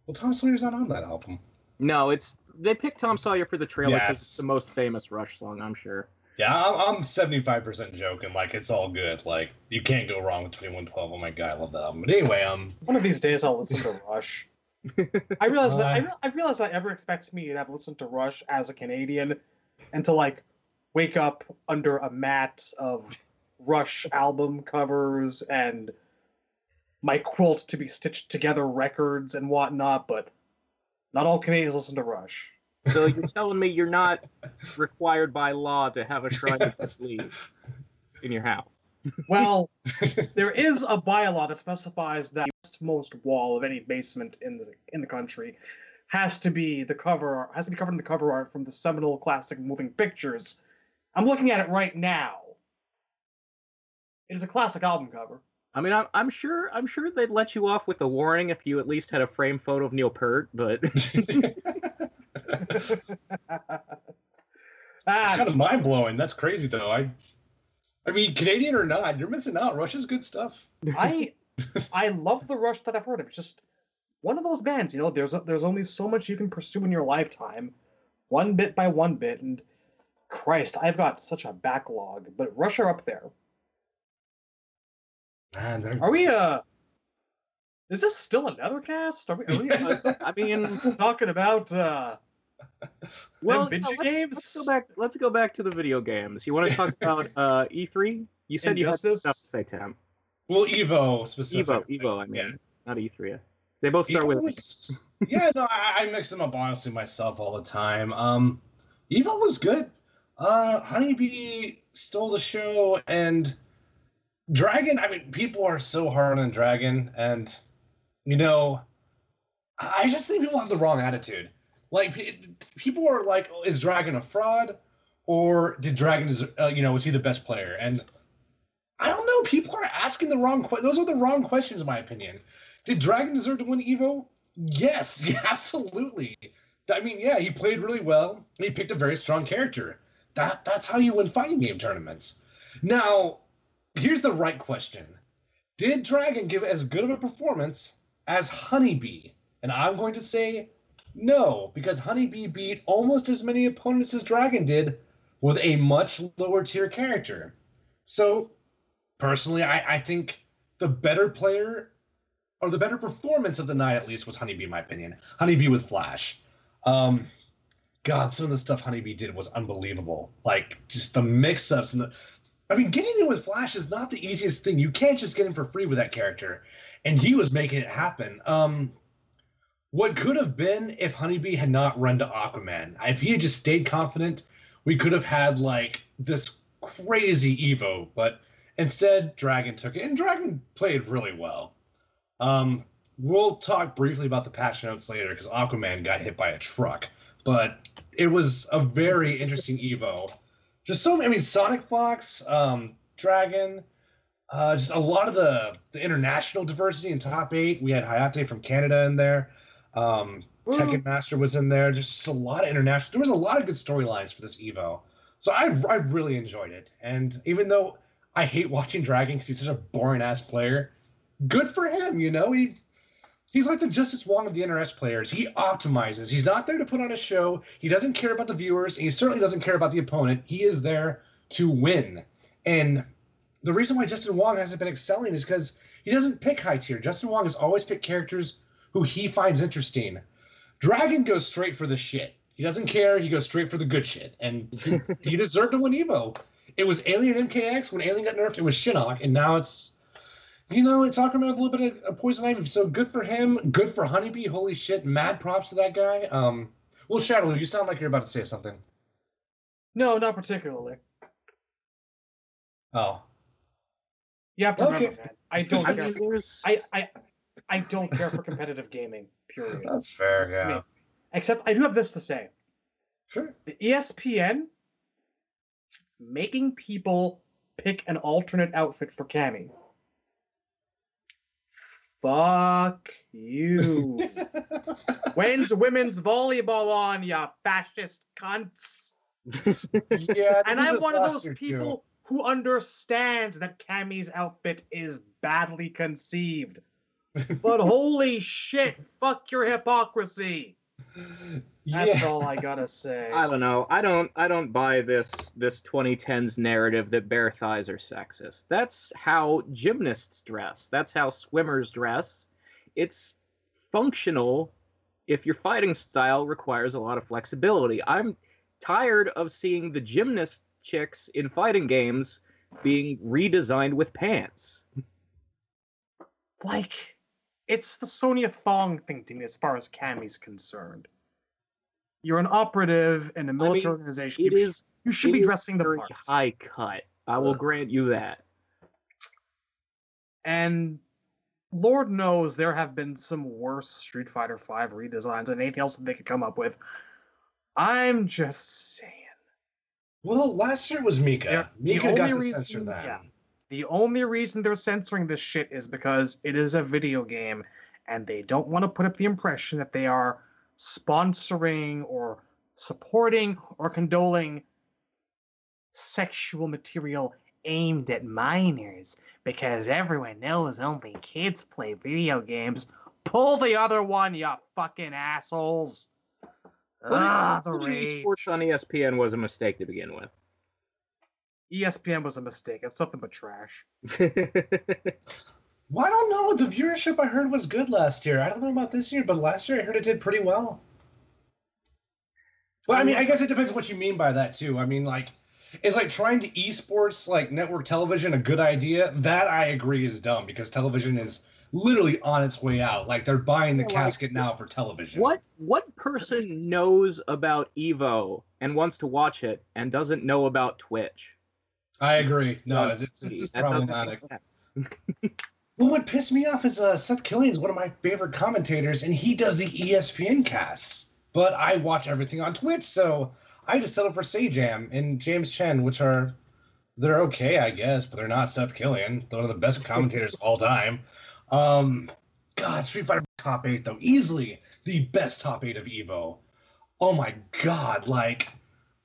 well, Tom Sawyer's not on that album. No, it's they picked Tom Sawyer for the trailer because Yes. it's the most famous Rush song, I'm sure. Yeah, I'm, I'm 75% joking. Like, it's all good. Like, you can't go wrong with 2112. Oh my god, I love that album. But anyway, um, One of these days I'll listen to Rush. I realize that I, Uh, re- I realize that ever expects me to have listened to Rush as a Canadian and to like wake up under a mat of Rush album covers and my quilt to be stitched together records and whatnot, but not all Canadians listen to Rush. So you're telling me you're not required by law to have a shrine of the sleeve in your house? Well, there is a bylaw that specifies that the most wall of any basement in the in the country has to be the cover art, has to be covered in the cover art from the seminal classic moving pictures. I'm looking at it right now. It is a classic album cover. I mean, I'm, I'm sure I'm sure they'd let you off with a warning if you at least had a frame photo of Neil Peart, but ah, it's kind of mind blowing. That's crazy, though. I, I mean, Canadian or not, you're missing out. Russia's good stuff. I I love the Rush that I've heard of. It's just one of those bands, you know. There's there's only so much you can pursue in your lifetime, one bit by one bit. And Christ, I've got such a backlog. But Rush are up there. Man, they're- Are we? Uh, is this still another cast? Are we? Are we I mean, talking about uh, well, them video yeah, let's, games? let's go back. Let's go back to the video games. You want to talk about uh, E3? You said you had stuff to say, Tam. well, Evo specifically. Evo, Evo. I mean, Yeah. not E3. They both start Evo with. was- yeah, no, I, I mix them up honestly myself all the time. Um, Evo was good. Uh, Honeybee stole the show, and Dragon. I mean, people are so hard on Dragon, and you know, I just think people have the wrong attitude. Like, people are like, oh, "Is Dragon a fraud?" Or did Dragon uh, you know was he the best player? And I don't know. People are asking the wrong. Que- those are the wrong questions, in my opinion. Did Dragon deserve to win Evo? Yes, absolutely. I mean, yeah, he played really well. He picked a very strong character. That that's how you win fighting game tournaments. Now, here's the right question: Did Dragon give as good of a performance as Honeybee? And I'm going to say no, because Honeybee beat almost as many opponents as Dragon did with a much lower tier character. So, personally, I, I think the better player or the better performance of the night, at least, was Honeybee, in my opinion. Honeybee with Flash. Um, God, some of the stuff Honeybee did was unbelievable. Like, just the mix ups and the. I mean, getting in with Flash is not the easiest thing. You can't just get in for free with that character. And he was making it happen. Um, what could have been if Honeybee had not run to Aquaman? If he had just stayed confident, we could have had like this crazy Evo, but instead Dragon took it, and Dragon played really well. Um, we'll talk briefly about the patch notes later because Aquaman got hit by a truck, but it was a very interesting Evo. Just so I mean, Sonic Fox, um, Dragon, uh, just a lot of the the international diversity in top eight. We had Hayate from Canada in there. Um, Tekken Master was in there. Just a lot of international. There was a lot of good storylines for this Evo. So I I really enjoyed it. And even though I hate watching Dragon because he's such a boring ass player, good for him. You know he he's like the Justin Wong of the NRS players. He optimizes. He's not there to put on a show. He doesn't care about the viewers. And he certainly doesn't care about the opponent. He is there to win. And the reason why Justin Wong hasn't been excelling is because he doesn't pick high tier. Justin Wong has always picked characters who he finds interesting. Dragon goes straight for the shit. He doesn't care. He goes straight for the good shit. And he, he deserved to win Evo. It was Alien MKX. When Alien got nerfed, it was Shinnok. And now it's, you know, it's Aquaman with a little bit of, Poison Ivy. So good for him. Good for Honeybee. Holy shit. Mad props to that guy. Um, well, Shadow, you sound like you're about to say something. No, not particularly. Oh. You have to Okay. remember. I don't I care. For, I, I I don't care for competitive gaming. Period. That's fair, me. yeah. Except I do have this to say: Sure. the ESPN making people pick an alternate outfit for Cammy. Fuck you. When's women's volleyball on, ya fascist cunts? yeah. And I'm one of those year, too. people who understands that Cammy's outfit is badly conceived. But holy shit, fuck your hypocrisy. That's Yeah. all I gotta say. I don't know. I don't. I don't buy this this 2010s narrative that bare thighs are sexist. That's how gymnasts dress. That's how swimmers dress. It's functional if your fighting style requires a lot of flexibility. I'm tired of seeing the gymnast chicks in fighting games being redesigned with pants. like, it's the Sonia Thong thing to me as far as Cammy's concerned. You're an operative in a military organization. It you, sh- you should it be is dressing the very parts. high cut. I will grant you that. And Lord knows there have been some worse Street Fighter V redesigns and anything else that they could come up with. I'm just saying. Well, last year was Mika. They're- the Mika got only to censor that. yeah. The only reason they're censoring this shit is because it is a video game and they don't want to put up the impression that they are sponsoring or supporting or condoling sexual material aimed at minors because everyone knows only kids play video games. Pull the other one, you fucking assholes. Ah, the Putting esports on ESPN was a mistake to begin with. ESPN was a mistake. It's nothing but trash. Well, I don't know. The viewership I heard was good last year. I don't know about this year, but last year I heard it did pretty well. Well, I mean, I guess it depends what you mean by that too. I mean, like, is like trying to esports like network television a good idea? That I agree is dumb because television is literally on its way out. Like they're buying the like, casket now for television. What what person knows about Evo and wants to watch it and doesn't know about Twitch? I agree. No, That it's, it's problematic. sense. Well, what pissed me off is uh, Seth Killian's one of my favorite commentators, and he does the ESPN casts. But I watch everything on Twitch, so I just settled for Sajam and James Chen, which are they're okay, I guess, but they're not Seth Killian, They're one of the best commentators of all time. Um, God, Street Fighter top eight though, easily the best top eight of Evo. Oh my God, like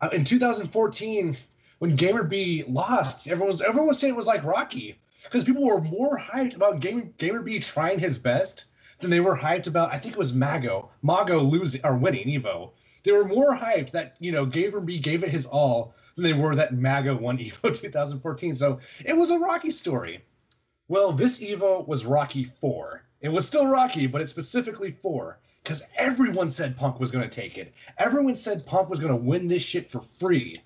uh, in 2014 when GamerBee lost, everyone was everyone was saying it was like Rocky because people were more hyped about Gamer GamerBee trying his best than they were hyped about. I think it was Mago Mago losing or winning Evo. They were more hyped that you know GamerBee gave it his all than they were that Mago won Evo 2014. So it was a Rocky story. Well, this Evo was Rocky 4. It was still Rocky, but it's specifically 4 because everyone said Punk was going to take it. Everyone said Punk was going to win this shit for free.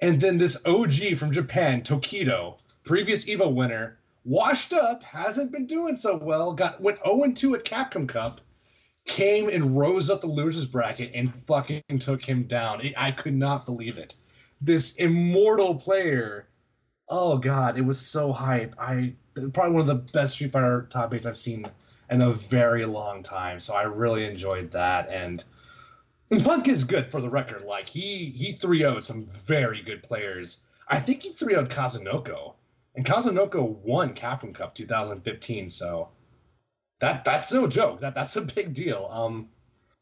And then this OG from Japan, Tokido, previous Evo winner, washed up, hasn't been doing so well, got went 0-2 at Capcom Cup, came and rose up the losers bracket and fucking took him down. I could not believe it. This immortal player. Oh god, it was so hype. I probably one of the best Street Fighter top eights I've seen in a very long time. So I really enjoyed that and and Punk is good for the record. Like he he 3 0 some very good players. I think he 3 0 Kazunoko. And Kazunoko won Capcom Cup 2015, so that that's no joke. That that's a big deal. Um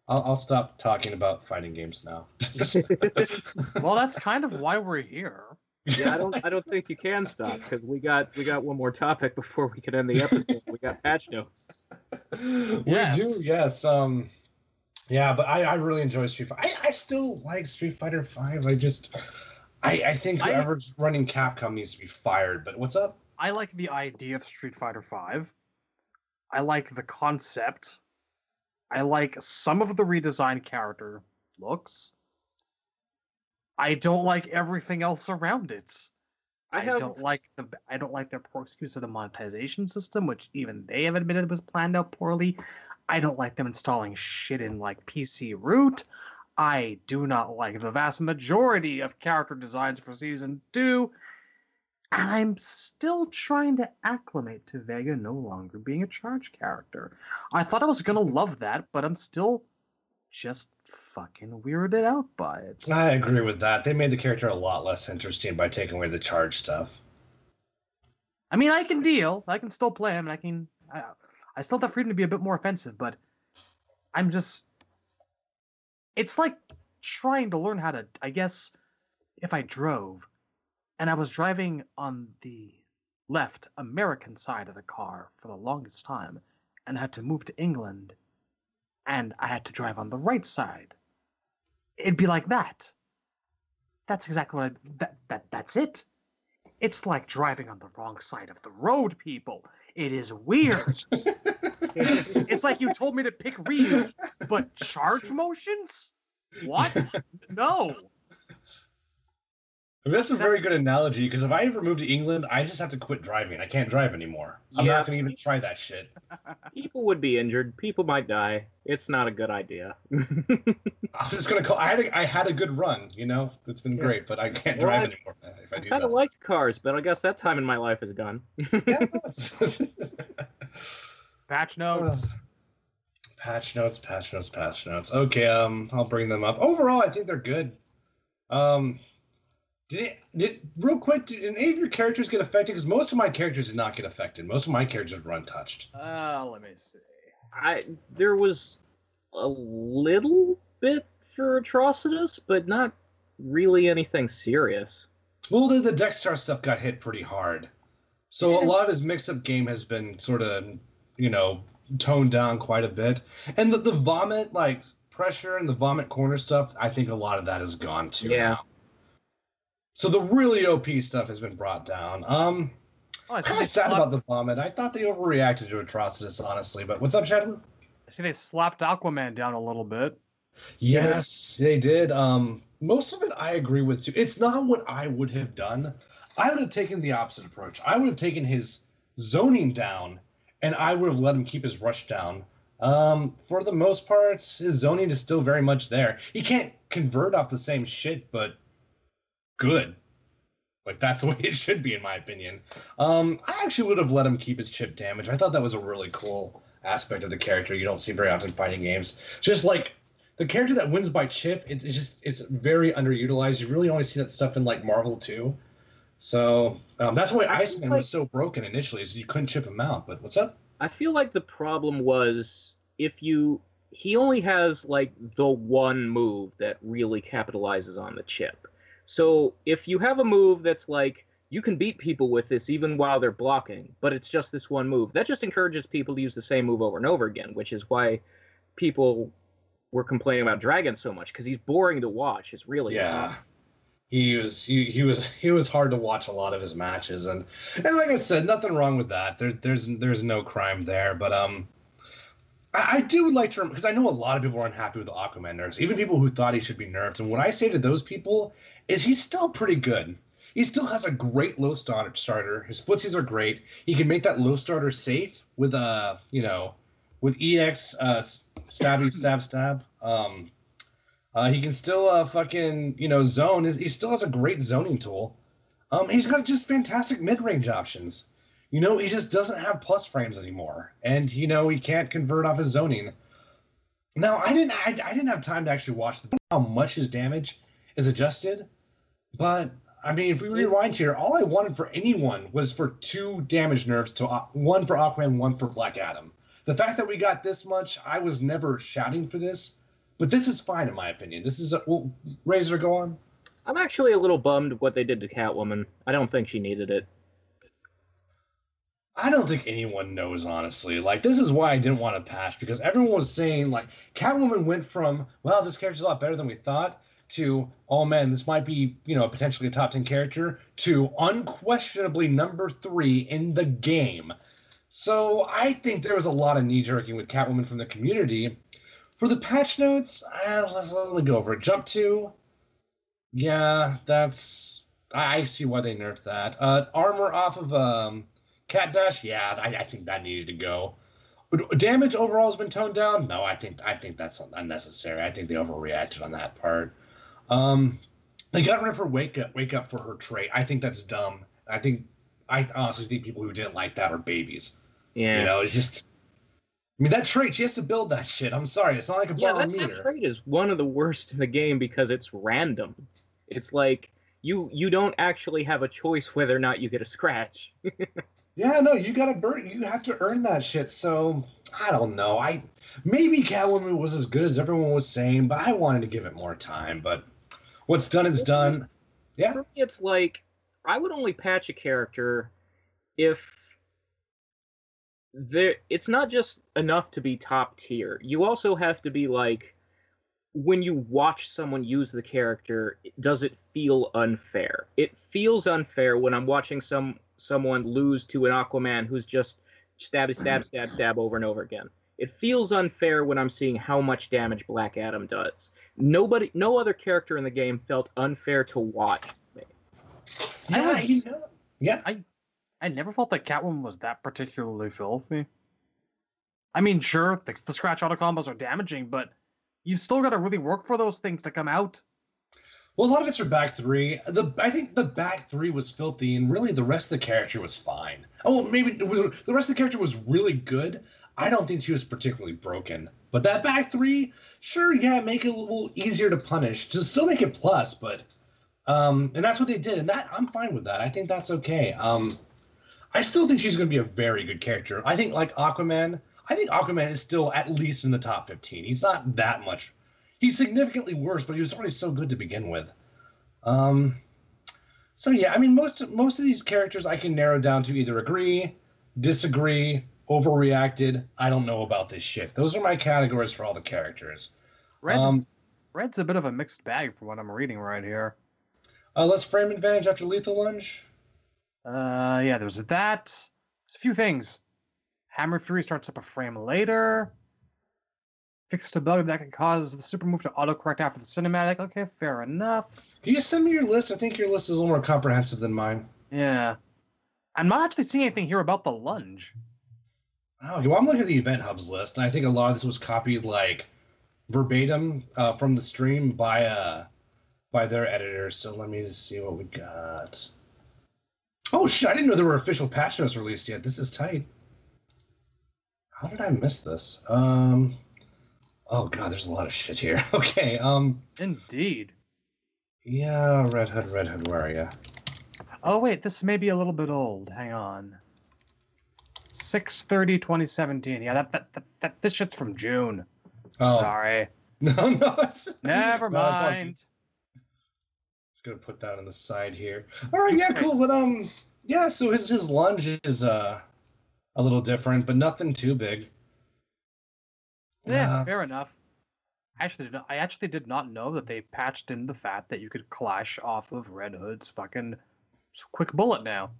I'll, I'll stop talking about fighting games now. well, that's kind of why we're here. Yeah, I don't I don't think you can stop because we got we got one more topic before we can end the episode. we got patch notes. We do, yes. Um yeah, but I, I really enjoy Street Fighter. I, I still like Street Fighter Five. I just I, I think I- whoever's running Capcom needs to be fired. But what's up? I like the idea of Street Fighter Five. I like the concept. I like some of the redesigned character looks. I don't like everything else around it. I I, don't like the I don't like their poor excuse of the monetization system, which even they have admitted was planned out poorly. I don't like them installing shit in like PC root. I do not like the vast majority of character designs for season two. And I'm still trying to acclimate to Vega no longer being a charge character. I thought I was gonna love that, but I'm still just fucking weirded out by it. I agree with that. They made the character a lot less interesting by taking away the charge stuff. I mean, I can deal. I can still play him, I can. I, I still have freedom to be a bit more offensive, but I'm just. It's like trying to learn how to. I guess if I drove, and I was driving on the left American side of the car for the longest time, and had to move to England, and I had to drive on the right side. It'd be like that. That's exactly what I, that that that's it. It's like driving on the wrong side of the road, people. It is weird. it's like you told me to pick Ryu, but charge motions? What? No. I mean, that's a very good analogy because if I ever move to England, I just have to quit driving. I can't drive anymore. I'm Yeah. not going to even try that shit. People would be injured. People might die. It's not a good idea. I'm just going to call. I had a, I had a good run, you know. It's been Yeah. great, but I can't Well, drive I- anymore if I I do kind of that. liked cars, but I guess that time in my life is done. Yeah, no, Patch notes. patch notes, patch notes, patch notes. Okay, um, I'll bring them up. Overall, I think they're good. Um, did it, did real quick? Did any of your characters get affected? Because most of my characters did not get affected. Most of my characters were untouched. Uh, let me see. I there was a little bit for Atrocitus, but not really anything serious. Well, the, the Dexter stuff got hit pretty hard. So a lot of his mix-up game has been sort of, you know, toned down quite a bit. And the, the vomit, like pressure and the vomit corner stuff, I think a lot of that is gone too. Yeah. now. So the really OP stuff has been brought down. Um, Oh, kind of sad about the vomit. I thought they overreacted to Atrocitus, honestly. But what's up, Shadow? I see they slapped Aquaman down a little bit. Yes, they did. Um, most of it I agree with too. It's not what I would have done. I would have taken the opposite approach. I would have taken his zoning down, and I would have let him keep his rush down. Um, for the most part, his zoning is still very much there. He can't convert off the same shit, but good. Like that's the way it should be, in my opinion. Um, I actually would have let him keep his chip damage. I thought that was a really cool aspect of the character you don't see very often in fighting games. Just like the character that wins by chip, it, it's just it's very underutilized. You really only see that stuff in like Marvel 2. So um, that's why Iceman like- was so broken initially, is you couldn't chip him out. But what's up? I feel like the problem was if you he only has like the one move that really capitalizes on the chip. So if you have a move that's like you can beat people with this even while they're blocking, but it's just this one move, that just encourages people to use the same move over and over again, which is why people were complaining about Dragon so much because he's boring to watch. It's really Yeah. He was he, he was he was hard to watch a lot of his matches and and like I said, nothing wrong with that. There, there's there's no crime there. But um I, I do like to because I know a lot of people are unhappy with the Aquaman nerfs, even people who thought he should be nerfed. And what I say to those people is he's still pretty good. He still has a great low start starter. His footsies are great. He can make that low starter safe with uh you know with EX uh stabby stab stab. Um uh, he can still uh, fucking you know zone. He still has a great zoning tool. Um, he's got just fantastic mid range options. You know, he just doesn't have plus frames anymore, and you know he can't convert off his zoning. Now, I didn't I, I didn't have time to actually watch the, how much his damage is adjusted, but I mean, if we rewind here, all I wanted for anyone was for two damage nerfs to Aqu- one for Aquaman, one for Black Adam. The fact that we got this much, I was never shouting for this. But this is fine in my opinion. This is a well, Razor. Go on. I'm actually a little bummed what they did to Catwoman. I don't think she needed it. I don't think anyone knows honestly. Like this is why I didn't want to patch because everyone was saying like Catwoman went from well this character's a lot better than we thought to oh man this might be you know potentially a top ten character to unquestionably number three in the game. So I think there was a lot of knee jerking with Catwoman from the community. For the patch notes, uh, let's let me go over. Jump to, yeah, that's I I see why they nerfed that. Uh, armor off of um, Cat Dash, yeah, I, I think that needed to go. Damage overall has been toned down. No, I think I think that's unnecessary. I think they overreacted on that part. Um, they got rid of her wake up wake up for her trait. I think that's dumb. I think I honestly think people who didn't like that are babies. Yeah. You know, it's just. I mean, that trait, she has to build that shit. I'm sorry. It's not like a Yeah, that, barometer. that trait is one of the worst in the game because it's random. It's like you you don't actually have a choice whether or not you get a scratch. Yeah, no, you gotta burn. You have to earn that shit. So I don't know. I maybe Catwoman was as good as everyone was saying, but I wanted to give it more time. But what's done is done. Yeah. For me, it's like I would only patch a character if there. It's not just enough to be top tier. You also have to be like when you watch someone use the character, does it feel unfair? It feels unfair when I'm watching some someone lose to an Aquaman who's just stab, stab, stab, stab over and over again. It feels unfair when I'm seeing how much damage Black Adam does. Nobody, no other character in the game felt unfair to watch. I Yeah, was- you know- yeah. I never felt that Catwoman was that particularly filthy. I mean, sure, the, the scratch auto combos are damaging, but you still got to really work for those things to come out. Well, a lot of it's her back three. The I think the back three was filthy, and really the rest of the character was fine. Oh, well, maybe it was, the rest of the character was really good. I don't think she was particularly broken. But that back three, sure, yeah, make it a little easier to punish. Just still make it plus, but um, and that's what they did, and that I'm fine with that. I think that's okay. Um, I still think she's going to be a very good character. I think like Aquaman. I think Aquaman is still at least in the top 15. He's not that much he's significantly worse, but he was already so good to begin with. Um, so yeah, I mean, most most of these characters I can narrow down to either agree, disagree, overreacted. I don't know about this shit. Those are my categories for all the characters. Red, Um, Red's a bit of a mixed bag from what I'm reading right here. uh, let's frame advantage after lethal lunge. Uh, yeah, there's that. There's a few things. Hammer Fury starts up a frame later. Fixed a bug that can cause the super move to autocorrect after the cinematic. Okay, fair enough. Can you send me your list? I think your list is a little more comprehensive than mine. Yeah. I'm not actually seeing anything here about the lunge. Oh, well, I'm looking at the EventHubs list, and I think a lot of this was copied like verbatim uh, from the stream by uh by their editors. So let me see what we got. Oh shit! I didn't know there were official patch notes released yet. This is tight. How did I miss this? Um. Oh god, there's a lot of shit here. Okay. Um. Indeed. Yeah, Red Hood, Red Hood, where are you? Oh wait, this may be a little bit old. Hang on. 630 2017. Yeah, that that, that, that this shit's from June. Oh Sorry. no, no, Never No, it's all Just gonna put that on the side here. All right, yeah, cool. But um, yeah. So his his lunge is uh a little different, but nothing too big. Yeah, Uh, fair enough. I actually did not, I actually did not know that they patched in the fact that you could clash off of Red Hood's fucking quick bullet now.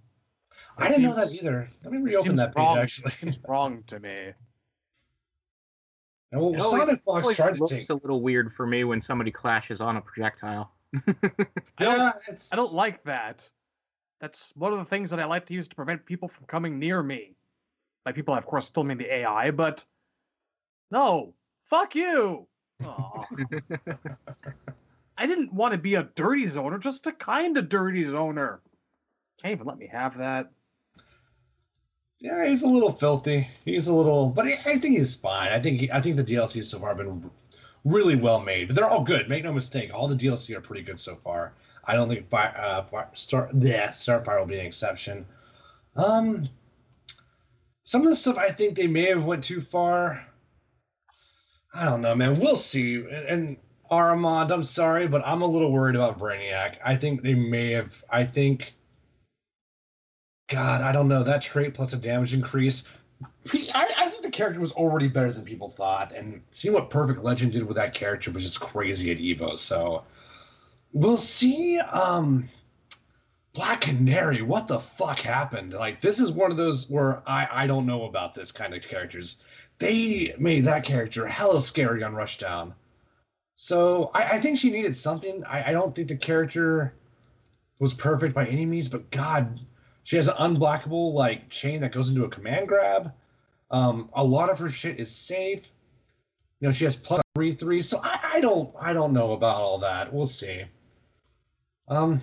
I didn't know that either. Let me It reopen seems that wrong. page actually. It seems wrong to me. And well, It always- Sonic Fox always tried to looks take. a little weird for me when somebody clashes on a projectile. I don't Yeah. I don't like that. That's one of the things that I like to use to prevent people from coming near me. By people, I of course, still mean the AI, but no, fuck you. I didn't want to be a dirty zoner, just a kind of dirty zoner. Can't even let me have that. Yeah, he's a little filthy. He's a little, but I think he's fine. I think I think the DLC so far have been really well made. But they're all good. Make no mistake. All the DLC are pretty good so far. I don't think Fi uh, Fi- Star yeah Starfire will be an exception. Um, some of the stuff I think they may have went too far. I don't know, man. We'll see. And, and Armand, I'm sorry, but I'm a little worried about Brainiac. I think they may have. I think. God, I don't know. That trait plus a damage increase. I, I think the character was already better than people thought, and seeing what Perfect Legend did with that character was just crazy at Evo. So we'll see. Um, Black Canary, what the fuck happened? Like, this is one of those where I I don't know about this kind of characters. They made that character hella scary on Rushdown. So I, I think she needed something. I, I don't think the character was perfect by any means, but God, she has an unblockable like chain that goes into a command grab. Um, a lot of her shit is safe. You know, she has plus three three. So I, I don't I don't know about all that. We'll see. Um,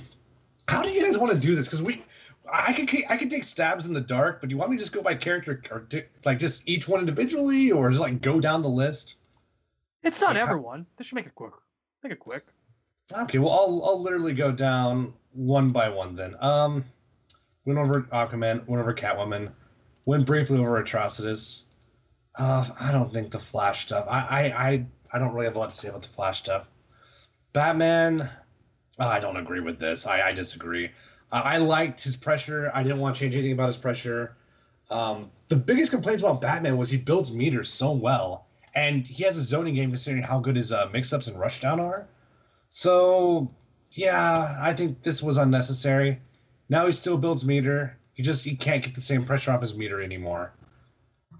how do you guys want to do this? Because we, I could I could take stabs in the dark, but do you want me to just go by character or like just each one individually, or just like go down the list? It's not Like how- everyone. They should make it quick. Make it quick. Okay, well, I'll I'll literally go down one by one then. Um, went over Aquaman, went over Catwoman, went briefly over Atrocitus. Uh, I don't think the Flash stuff. I I I, I don't really have a lot to say about the Flash stuff. Batman, uh, I don't agree with this. I I disagree. I, liked his pressure. I didn't want to change anything about his pressure. Um, the biggest complaints about Batman was he builds meters so well, and he has a zoning game considering how good his uh, mix-ups and rushdown are. So yeah, I think this was unnecessary. Now he still builds meter. He just he can't get the same pressure off his meter anymore.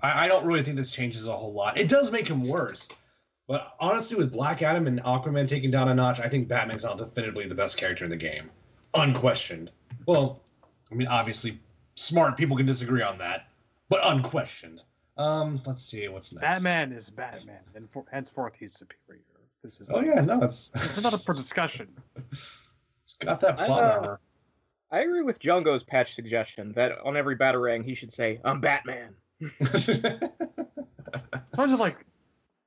I, I don't really think this changes a whole lot. It does make him worse. But honestly, with Black Adam and Aquaman taking down a notch, I think Batman's now definitively the best character in the game. Unquestioned. Well, I mean, obviously, smart people can disagree on that, but unquestioned. Um, let's see what's next. Batman is Batman, and for, henceforth he's superior. This is Oh yeah, no, it's This is not up for discussion. it's got that I, plot uh, armor. I agree with Jungo's patch suggestion that on every batarang he should say, "I'm Batman." In terms of like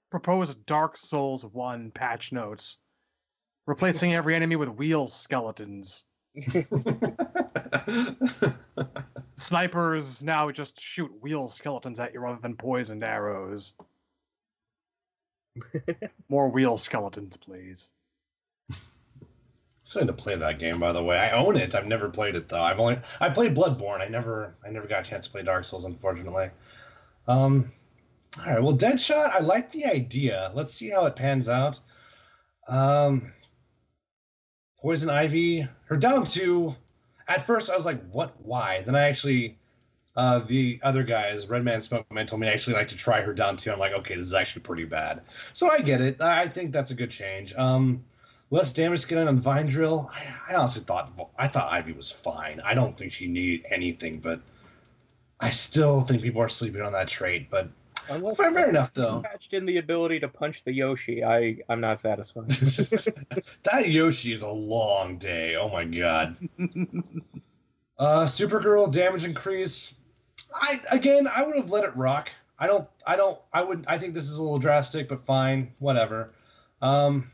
proposed Dark Souls 1 patch notes, replacing every enemy with wheel skeletons. Snipers now just shoot wheel skeletons at you rather than poisoned arrows. More wheel skeletons, please. Excited to play that game, by the way. I own it. I've never played it though. I've only I played Bloodborne. I never I never got a chance to play Dark Souls, unfortunately. Um, all right. Well, Deadshot. I like the idea. Let's see how it pans out. Um, Poison Ivy. Her down to. At first, I was like, "What? Why?" Then I actually, uh, the other guys, Redman Smoke Man, told me I actually like to try her down too. I'm like, okay, this is actually pretty bad. So I get it. I think that's a good change. Um, less damage scaling on Vine Drill. I, I honestly thought I thought Ivy was fine. I don't think she needed anything, but I still think people are sleeping on that trait. But Unless fair, fair enough though. patched in the ability to punch the Yoshi, I I'm not satisfied. that Yoshi is a long day. Oh my god. Uh, Supergirl damage increase. I again, I would have let it rock. I don't. I don't. I would. I think this is a little drastic, but fine. Whatever. Um,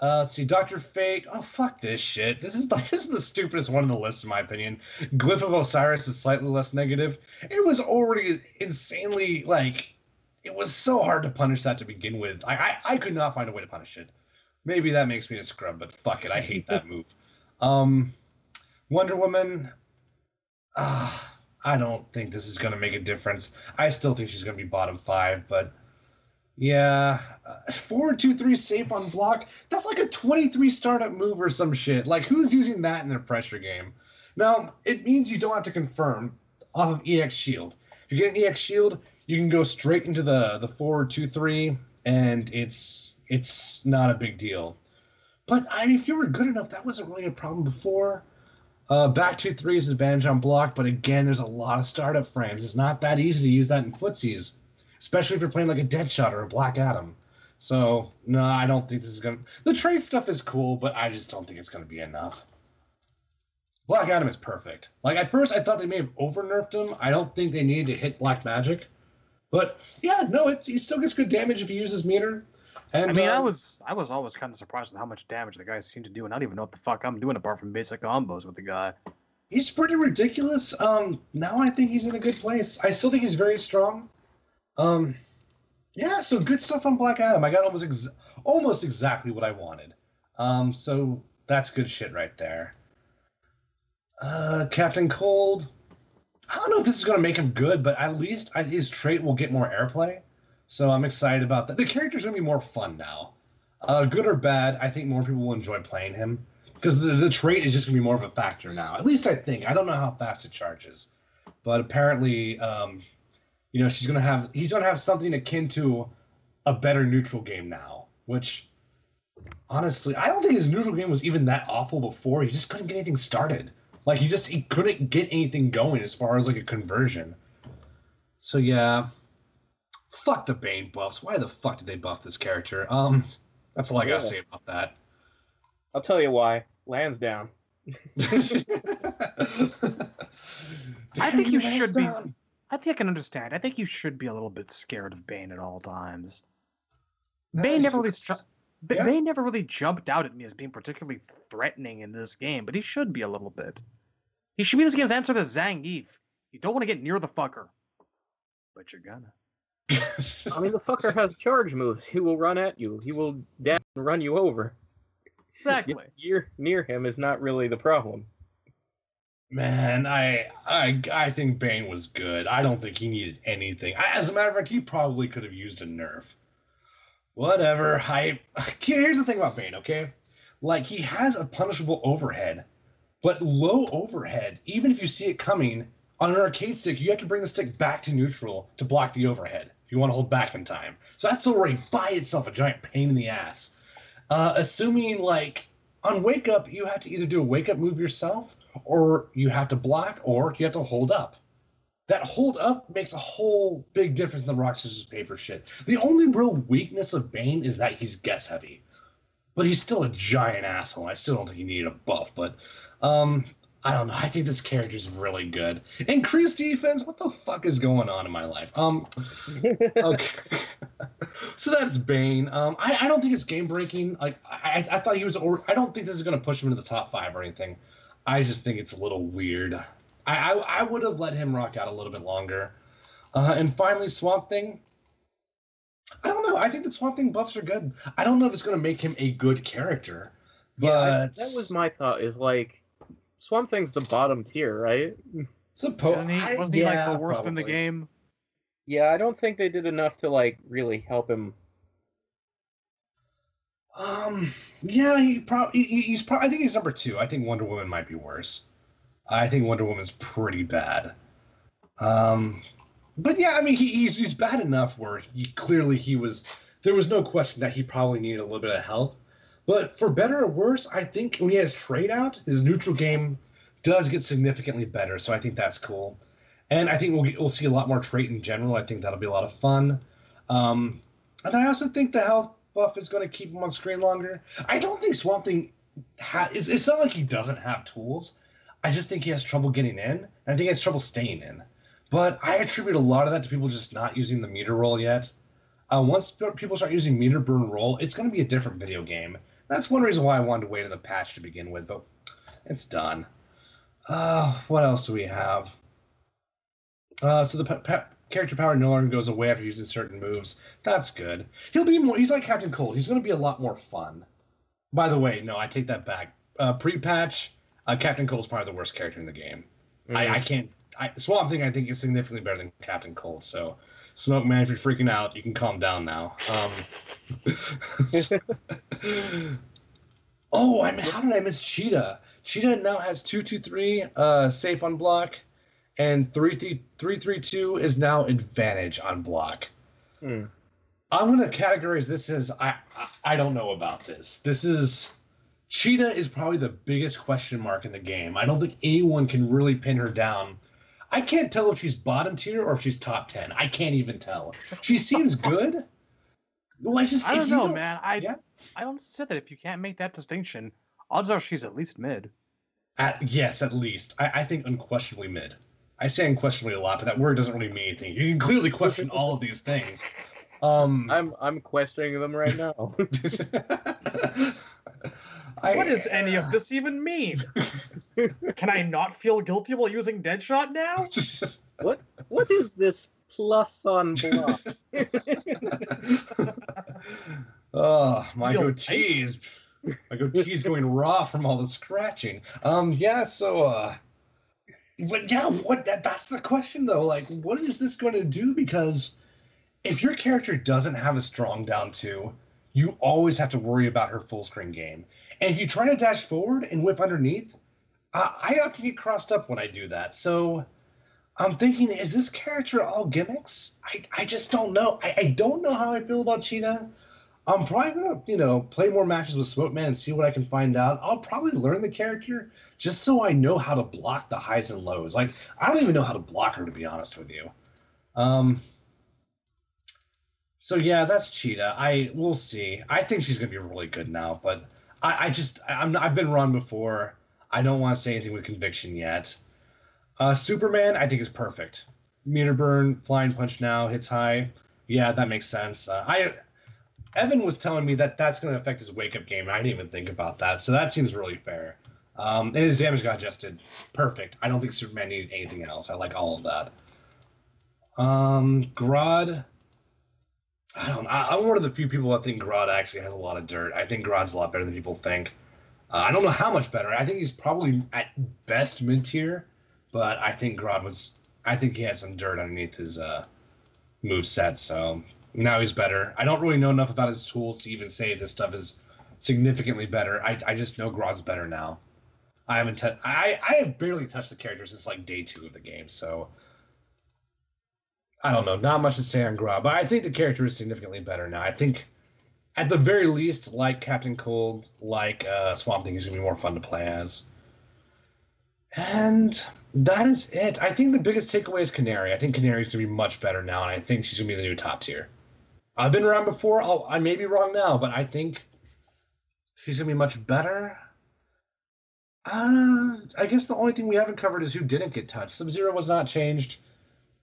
Uh, let's see, Doctor Fate. Oh fuck this shit. This is the, this is the stupidest one on the list in my opinion. Glyph of Osiris is slightly less negative. It was already insanely like, it was so hard to punish that to begin with. I I, I could not find a way to punish it. Maybe that makes me a scrub, but fuck it, I hate that move. Um, Wonder Woman. Ah, I don't think this is gonna make a difference. I still think she's gonna be bottom five, but yeah, uh, four two three safe on block. That's like a twenty three startup move or some shit. Like who's using that in their pressure game? Now it means you don't have to confirm off of EX Shield. If you get an EX Shield, you can go straight into the the four two three, and it's it's not a big deal. But I mean, if you were good enough, that wasn't really a problem before. Uh, back two three is advantage on block, but again, there's a lot of startup frames. It's not that easy to use that in footsies, especially if you're playing like a Deadshot or a Black Adam. So no, I don't think this is gonna. The trade stuff is cool, but I just don't think it's gonna be enough. Black Adam is perfect. Like at first, I thought they may have over nerfed him. I don't think they needed to hit Black Magic, but yeah, no, it's he still gets good damage if he uses meter. And I mean, I um, was I was always kind of surprised with how much damage the guy seemed to do, and I don't even know what the fuck I'm doing apart from basic combos with the guy. He's pretty ridiculous. Um, now I think he's in a good place. I still think he's very strong. Um, yeah, so good stuff on Black Adam. I got almost ex- almost exactly what I wanted. Um, so that's good shit right there. Uh, Captain Cold. I don't know if this is to make him good, but at least I, his trait will get more airplay. So I'm excited about that. The character's to be more fun now. Uh, good or bad, I think more people will enjoy playing him because the, the trait is just to be more of a factor now. At least I think. I don't know how fast it charges, but apparently, um, you know, she's going to have he's going to have something akin to a better neutral game now. Which, honestly, I don't think his neutral game was even that awful before. He just couldn't get anything started. Like he just he couldn't get anything going as far as like a conversion. So yeah, fuck the Bane buffs. Why the fuck did they buff this character? Um, that's all I gotta Yeah. say about that. I'll tell you why. Lands down. I think you Damn, should be. Lansdowne. I think I can understand. I think you should be a little bit scared of Bane at all times. No, Bane never really, ju- yeah. Bane never really jumped out at me as being particularly threatening in this game, but he should be a little bit. He should be this game's answer to Zangief. You don't want to get near the fucker, but you're gonna. I mean, the fucker has charge moves. He will run at you. He will dash and run you over. Exactly. You're near him is not really the problem. Man, I I I think Bane was good. I don't think he needed anything. I, as a matter of fact, he probably could have used a nerf. Whatever. I here's the thing about Bane. Okay, like he has a punishable overhead, but low overhead. Even if you see it coming on an arcade stick, you have to bring the stick back to neutral to block the overhead if you want to hold back in time. So that's already by itself a giant pain in the ass. Uh, assuming like on wake up, you have to either do a wake up move yourself or you have to block, or you have to hold up. That hold up makes a whole big difference in the rock scissors paper shit. The only real weakness of Bane is that he's guess heavy, but he's still a giant asshole. I still don't think he needed a buff, but um, I don't know. I think this character's really good. Increased defense. What the fuck is going on in my life? Um, okay. so that's Bane. Um, I, I don't think it's game breaking. Like I, I thought he was. Or I don't think this is going to push him into the top five or anything. I just think it's a little weird. I I, I would have let him rock out a little bit longer. Uh, and finally, Swamp Thing. I don't know. I think the Swamp Thing buffs are good. I don't know if it's going to make him a good character, but Yeah, I- that was my thought. Is like Swamp Thing's the bottom tier, right? suppose Wasn't he, wasn't he like the worst in the game? Yeah, I don't think they did enough to like really help him. Um, yeah, he probably he, he's probably. I think he's number two. I think Wonder Woman might be worse. I think Wonder Woman's pretty bad. Um, but yeah, I mean, he, he's he's bad enough where he clearly he was. There was no question that he probably needed a little bit of help. But for better or worse, I think when he has trade out, his neutral game does get significantly better. So I think that's cool. And I think we'll get, we'll see a lot more trait in general. I think that'll be a lot of fun. Um, and I also think the health buff is going to keep him on screen longer. I don't think Swamp Thing ha- it's, it's not like he doesn't have tools. I just think he has trouble getting in, and I think he has trouble staying in. But I attribute a lot of that to people just not using the meter roll yet. Uh, once people start using meter burn roll, it's going to be a different video game that's one reason why I wanted to wait in the patch to begin with, but it's done. Uh, what else do we have? Uh, so the pe- pe- character power no longer goes away after using certain moves. That's good. He'll be more. He's like Captain Cold. He's going to be a lot more fun. By the way, no, I take that back. Uh, pre-patch, uh, Captain Cold's probably the worst character in the game. I, I can't. I, Swamp Thing, I think, is significantly better than Captain Cold. So, Smoke Man, if you're freaking out, you can calm down now. Um, oh, I mean, how did I miss Cheetah? Cheetah now has two two three uh, safe on block, and three three three three two is now advantage on block. Hmm. I'm gonna categorize this as I, I I don't know about this. This is Cheetah is probably the biggest question mark in the game. I don't think anyone can really pin her down. I can't tell if she's bottom tier or if she's top ten. I can't even tell. She seems good. Well, I just I don't know, man. I Yeah. I don't say that if you can't make that distinction, odds are she's at least mid. At, yes, at least. I, I think unquestionably mid. I say unquestionably a lot, but that word doesn't really mean anything. You can clearly question all of these things. Um, I'm I'm questioning them right now. I, What does any of this even mean? Can I not feel guilty while using Deadshot now? what what is this plus on block? oh, my Feel goatee is my goatee is going raw from all the scratching. Um, yeah. So, uh, but yeah, what that that's the question though. Like, what is this going to do? Because if your character doesn't have a strong down two, you always have to worry about her full screen game. And if you try to dash forward and whip underneath, uh, I often get crossed up when I do that. So. I'm thinking, is this character all gimmicks? I, I just don't know. I, I don't know how I feel about Cheetah. I'm probably gonna, you know, play more matches with Smoke Man and see what I can find out. I'll probably learn the character just so I know how to block the highs and lows. Like I don't even know how to block her to be honest with you. Um. So yeah, that's Cheetah. I we'll see. I think she's gonna be really good now, but I, I just I'm I've been wrong before. I don't want to say anything with conviction yet. Uh, Superman, I think is perfect. Meter burn, flying punch now hits high. Yeah, that makes sense. Uh, I Evan was telling me that that's going to affect his wake up game. I didn't even think about that, so that seems really fair. Um, and his damage got adjusted, perfect. I don't think Superman needed anything else. I like all of that. Um, Grodd. I don't. I, I'm one of the few people that think Grodd actually has a lot of dirt. I think Grodd's a lot better than people think. Uh, I don't know how much better. I think he's probably at best mid tier, but I think Grodd was. I think he had some dirt underneath his uh, move set. So now he's better. I don't really know enough about his tools to even say this stuff is significantly better. I, I just know Grodd's better now. I haven't touched. I I have barely touched the character since like day two of the game. So I don't know. Not much to say on Grodd, but I think the character is significantly better now. I think. At the very least, like Captain Cold, like uh, Swamp Thing, is gonna be more fun to play as. And that is it. I think the biggest takeaway is Canary. I think Canary's gonna be much better now, and I think she's gonna be the new top tier. I've been around before. I'll, I may be wrong now, but I think she's gonna be much better. Uh, I guess the only thing we haven't covered is who didn't get touched. Sub Zero was not changed.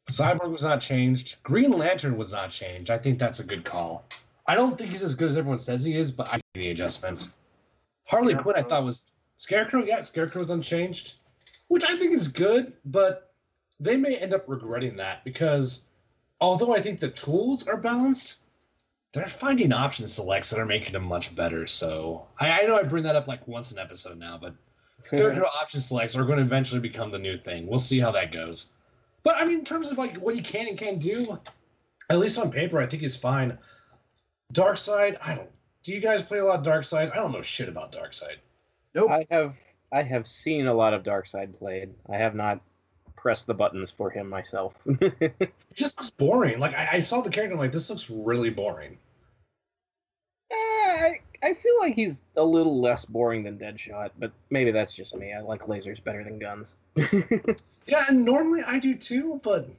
Cyborg was not changed. Green Lantern was not changed. I think that's a good call. I don't think he's as good as everyone says he is, but I the adjustments. Harley Quinn, I thought was Scarecrow. Yeah, Scarecrow was unchanged, which I think is good, but they may end up regretting that because although I think the tools are balanced, they're finding option selects that are making them much better. So I, I know I bring that up like once an episode now, but Scarecrow option selects are going to eventually become the new thing. We'll see how that goes. But I mean, in terms of like what you can and can't do, at least on paper, I think he's fine. Darkseid, I don't. Do you guys play a lot of Dark Sides? I don't know shit about Darkseid. I have I have seen a lot of Darkseid played. I have not pressed the buttons for him myself. It just looks boring. Like I, I saw the character, I'm like, this looks really boring. Eh, I, I feel like he's a little less boring than Deadshot, but maybe that's just me. I like lasers better than guns. Yeah, and normally I do too, but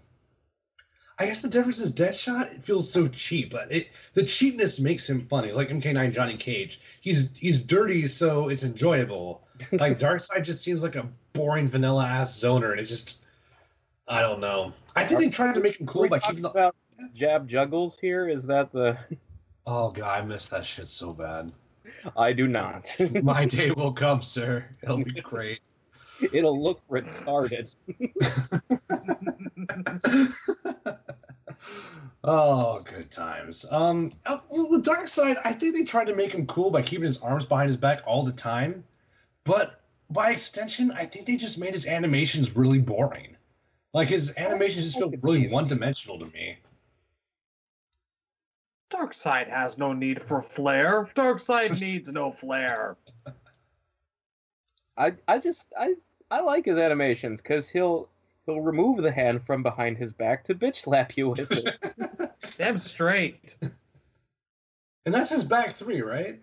I guess the difference is Deadshot. It feels so cheap, but it the cheapness makes him fun. He's like MK9 Johnny Cage. He's he's dirty, so it's enjoyable. Like Darkseid just seems like a boring vanilla ass zoner, and it just I don't know. I think they tried to make him cool by talking keeping the. about jab juggles here. Is that the? Oh god, I missed that shit so bad. I do not. My day will come, sir. It'll be great. It'll look retarded. oh, good times. Um, uh, well, with Darkseid, I think they tried to make him cool by keeping his arms behind his back all the time, but by extension, I think they just made his animations really boring. Like his animations just feel really one-dimensional to me. Darkseid has no need for flair. Darkseid needs no flair. I I just I I like his animations because he'll he'll remove the hand from behind his back to bitch slap you with it. Damn straight. And that's his back three, right?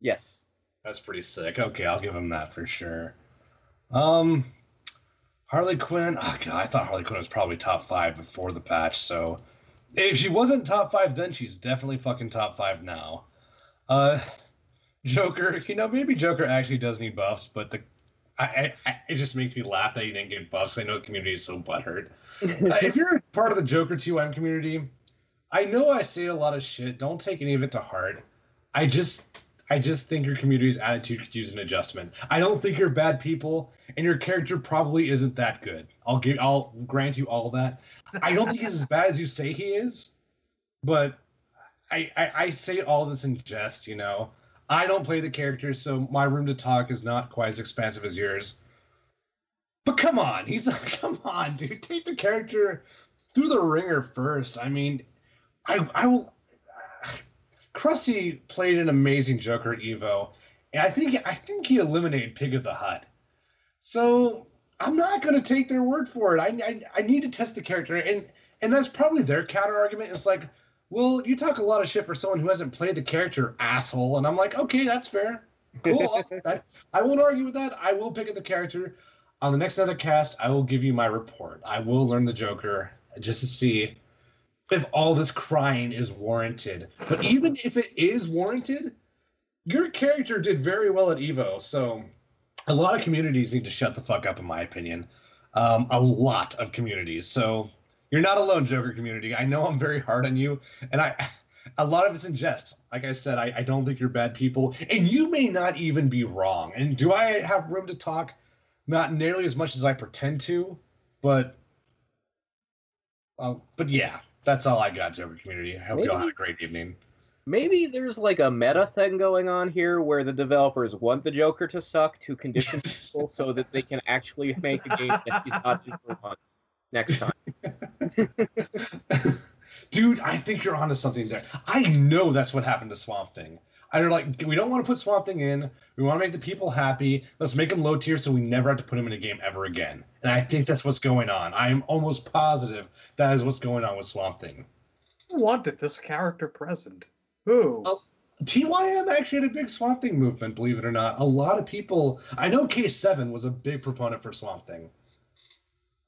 yes. That's pretty sick. Okay, I'll give him that for sure. Um, Harley Quinn. Oh god, I thought Harley Quinn was probably top five before the patch. So if she wasn't top five then, she's definitely fucking top five now. Uh, Joker. You know, maybe Joker actually does need buffs, but the I, I, it just makes me laugh that he didn't get buffs. I know the community is so butthurt. Uh, if you're part of the Joker 2M community, I know I say a lot of shit. Don't take any of it to heart. I just I just think your community's attitude could use an adjustment. I don't think you're bad people, and your character probably isn't that good. I'll give I'll grant you all that. I don't think he's as bad as you say he is, but I, I I say all this in jest, you know. I don't play the character, so my room to talk is not quite as expansive as yours. But come on, he's like, come on, dude. Take the character through the ringer first. I mean, I I will. Krusty played an amazing Joker Evo, and I think I think he eliminated Pig of the Hut. So I'm not going to take their word for it. I, I I need to test the character, and and that's probably their counter argument. It's like, well, you talk a lot of shit for someone who hasn't played the character, asshole. And I'm like, okay, that's fair. Cool. I, I won't argue with that. I will pick up the character. On the next other cast, I will give you my report. I will learn the Joker just to see if all this crying is warranted. But even if it is warranted, your character did very well at Evo. So a lot of communities need to shut the fuck up, in my opinion. Um, a lot of communities. So you're not alone, Joker community. I know I'm very hard on you, and I. A lot of it's in jest. Like I said, I, I don't think you're bad people, and you may not even be wrong. And do I have room to talk? Not nearly as much as I pretend to, but uh, but yeah, that's all I got, Joker community. I hope you all had a great evening. Maybe there's like a meta thing going on here where the developers want the Joker to suck to condition people so that they can actually make a game that he's not in for once next time. Dude, I think you're onto something there. I know that's what happened to Swamp Thing. And they're like, we don't want to put Swamp Thing in. We want to make the people happy. Let's make him low tier so we never have to put him in a game ever again. And I think that's what's going on. I am almost positive that is what's going on with Swamp Thing. Who wanted this character present? Who? Oh. TYM actually had a big Swamp Thing movement, believe it or not. A lot of people. I know K7 was a big proponent for Swamp Thing.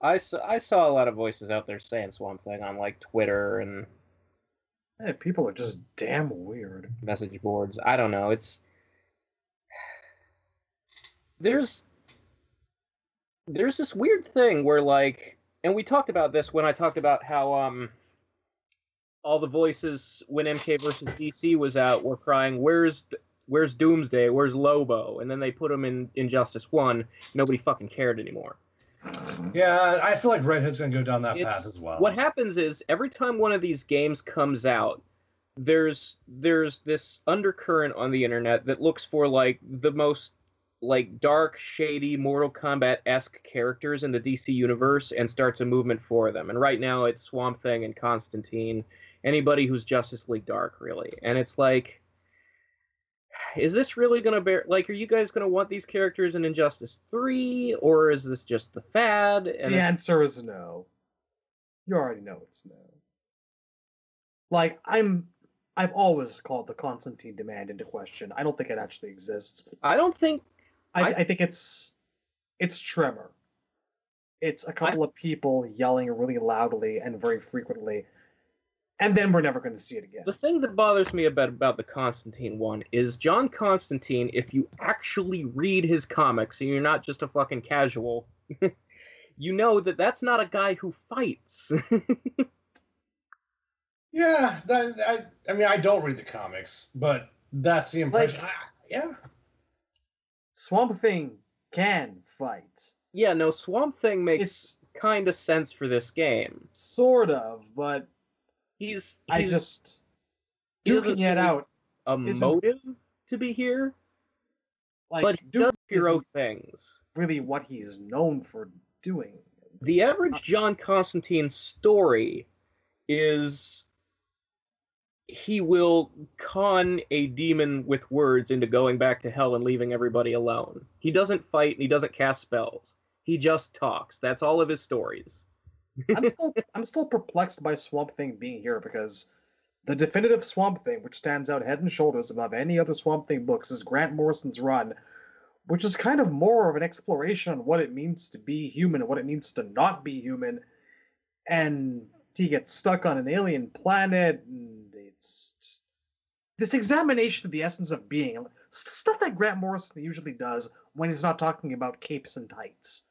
I saw, I saw a lot of voices out there saying Swamp Thing on like Twitter and Hey, people are just damn weird. message boards. I don't know. It's there's there's this weird thing where like and we talked about this when I talked about how um all the voices when MK versus DC was out were crying where's where's Doomsday where's Lobo and then they put him in Injustice 1 nobody fucking cared anymore. Mm-hmm. Yeah, I feel like Red Hood's gonna go down that It's- path as well. What happens is every time one of these games comes out, there's there's this undercurrent on the internet that looks for like the most like dark, shady, Mortal Kombat esque characters in the DC universe and starts a movement for them. And right now it's Swamp Thing and Constantine, anybody who's Justice League Dark, really. And it's like is this really going to bear like are you guys going to want these characters in Injustice 3 or is this just the fad and the answer is no. You already know it's no. Like I'm, I've always called the Constantine demand into question. I don't think it actually exists. I don't think I, I- I think it's, it's Tremor. It's a couple of people yelling really loudly and very frequently, and then we're never going to see it again. The thing that bothers me about about the Constantine one is John Constantine. If you actually read his comics and you're not just a fucking casual, you know that that's not a guy who fights. Yeah, that, I, I mean, I don't read the comics, but that's the impression. I, yeah. Swamp Thing can fight. Yeah, no, Swamp Thing makes kind of sense for this game. sort of, but He's, I just duking it out. a motive to be here, Like but he does hero things. really what he's known for doing. The average John Constantine story is he will con a demon with words into going back to hell and leaving everybody alone. He doesn't fight and he doesn't cast spells. He just talks. That's all of his stories. I'm still I'm still perplexed by Swamp Thing being here because the definitive Swamp Thing, which stands out head and shoulders above any other Swamp Thing books, is Grant Morrison's run, which is kind of more of an exploration on what it means to be human and what it means to not be human. And he gets stuck on an alien planet, and it's this examination of the essence of being stuff that Grant Morrison usually does when he's not talking about capes and tights.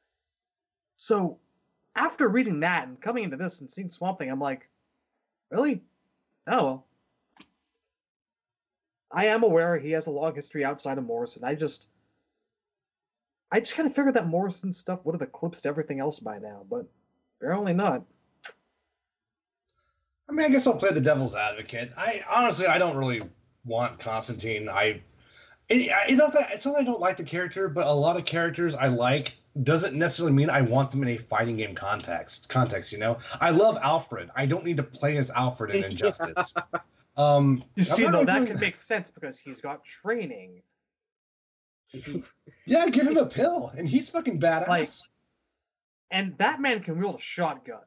So after reading that and coming into this and seeing Swamp Thing, I'm like, really? Oh well. I am aware he has a long history outside of Morrison. I just, I just kind of figured that Morrison stuff would have eclipsed everything else by now, but apparently not. I mean, I guess I'll play the devil's advocate. I honestly, I don't really want Constantine. I, it, I- it's not that it's not that I don't like the character, but a lot of characters I like doesn't necessarily mean I want them in a fighting game context. Context, you know. I love Alfred. I don't need to play as Alfred in Yeah. Injustice. Um, You I'm see, though, that doing- could make sense because he's got training. Yeah, give him a pill, and he's fucking badass. Like- And that man can wield a shotgun.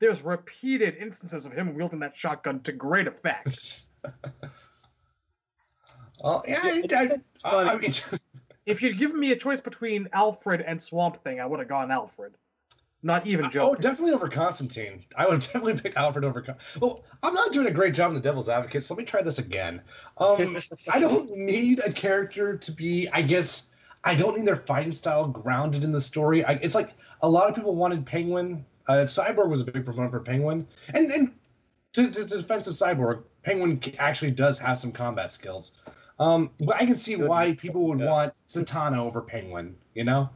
There's repeated instances of him wielding that shotgun to great effect. Oh yeah, I, I, I, I mean, if you'd given me a choice between Alfred and Swamp Thing, I would have gone Alfred. Not even Joe. oh, definitely over Constantine. I would definitely pick Alfred over. Con- well, I'm not doing a great job in the Devil's Advocate, so let me try this again. Um, I don't need a character to be. I guess I don't need their fighting style grounded in the story. I, it's like a lot of people wanted Penguin. Uh, Cyborg was a big proponent for Penguin, and and to, to, defense of Cyborg, Penguin actually does have some combat skills. Um, but I can see why people would want Satana over Penguin. You know.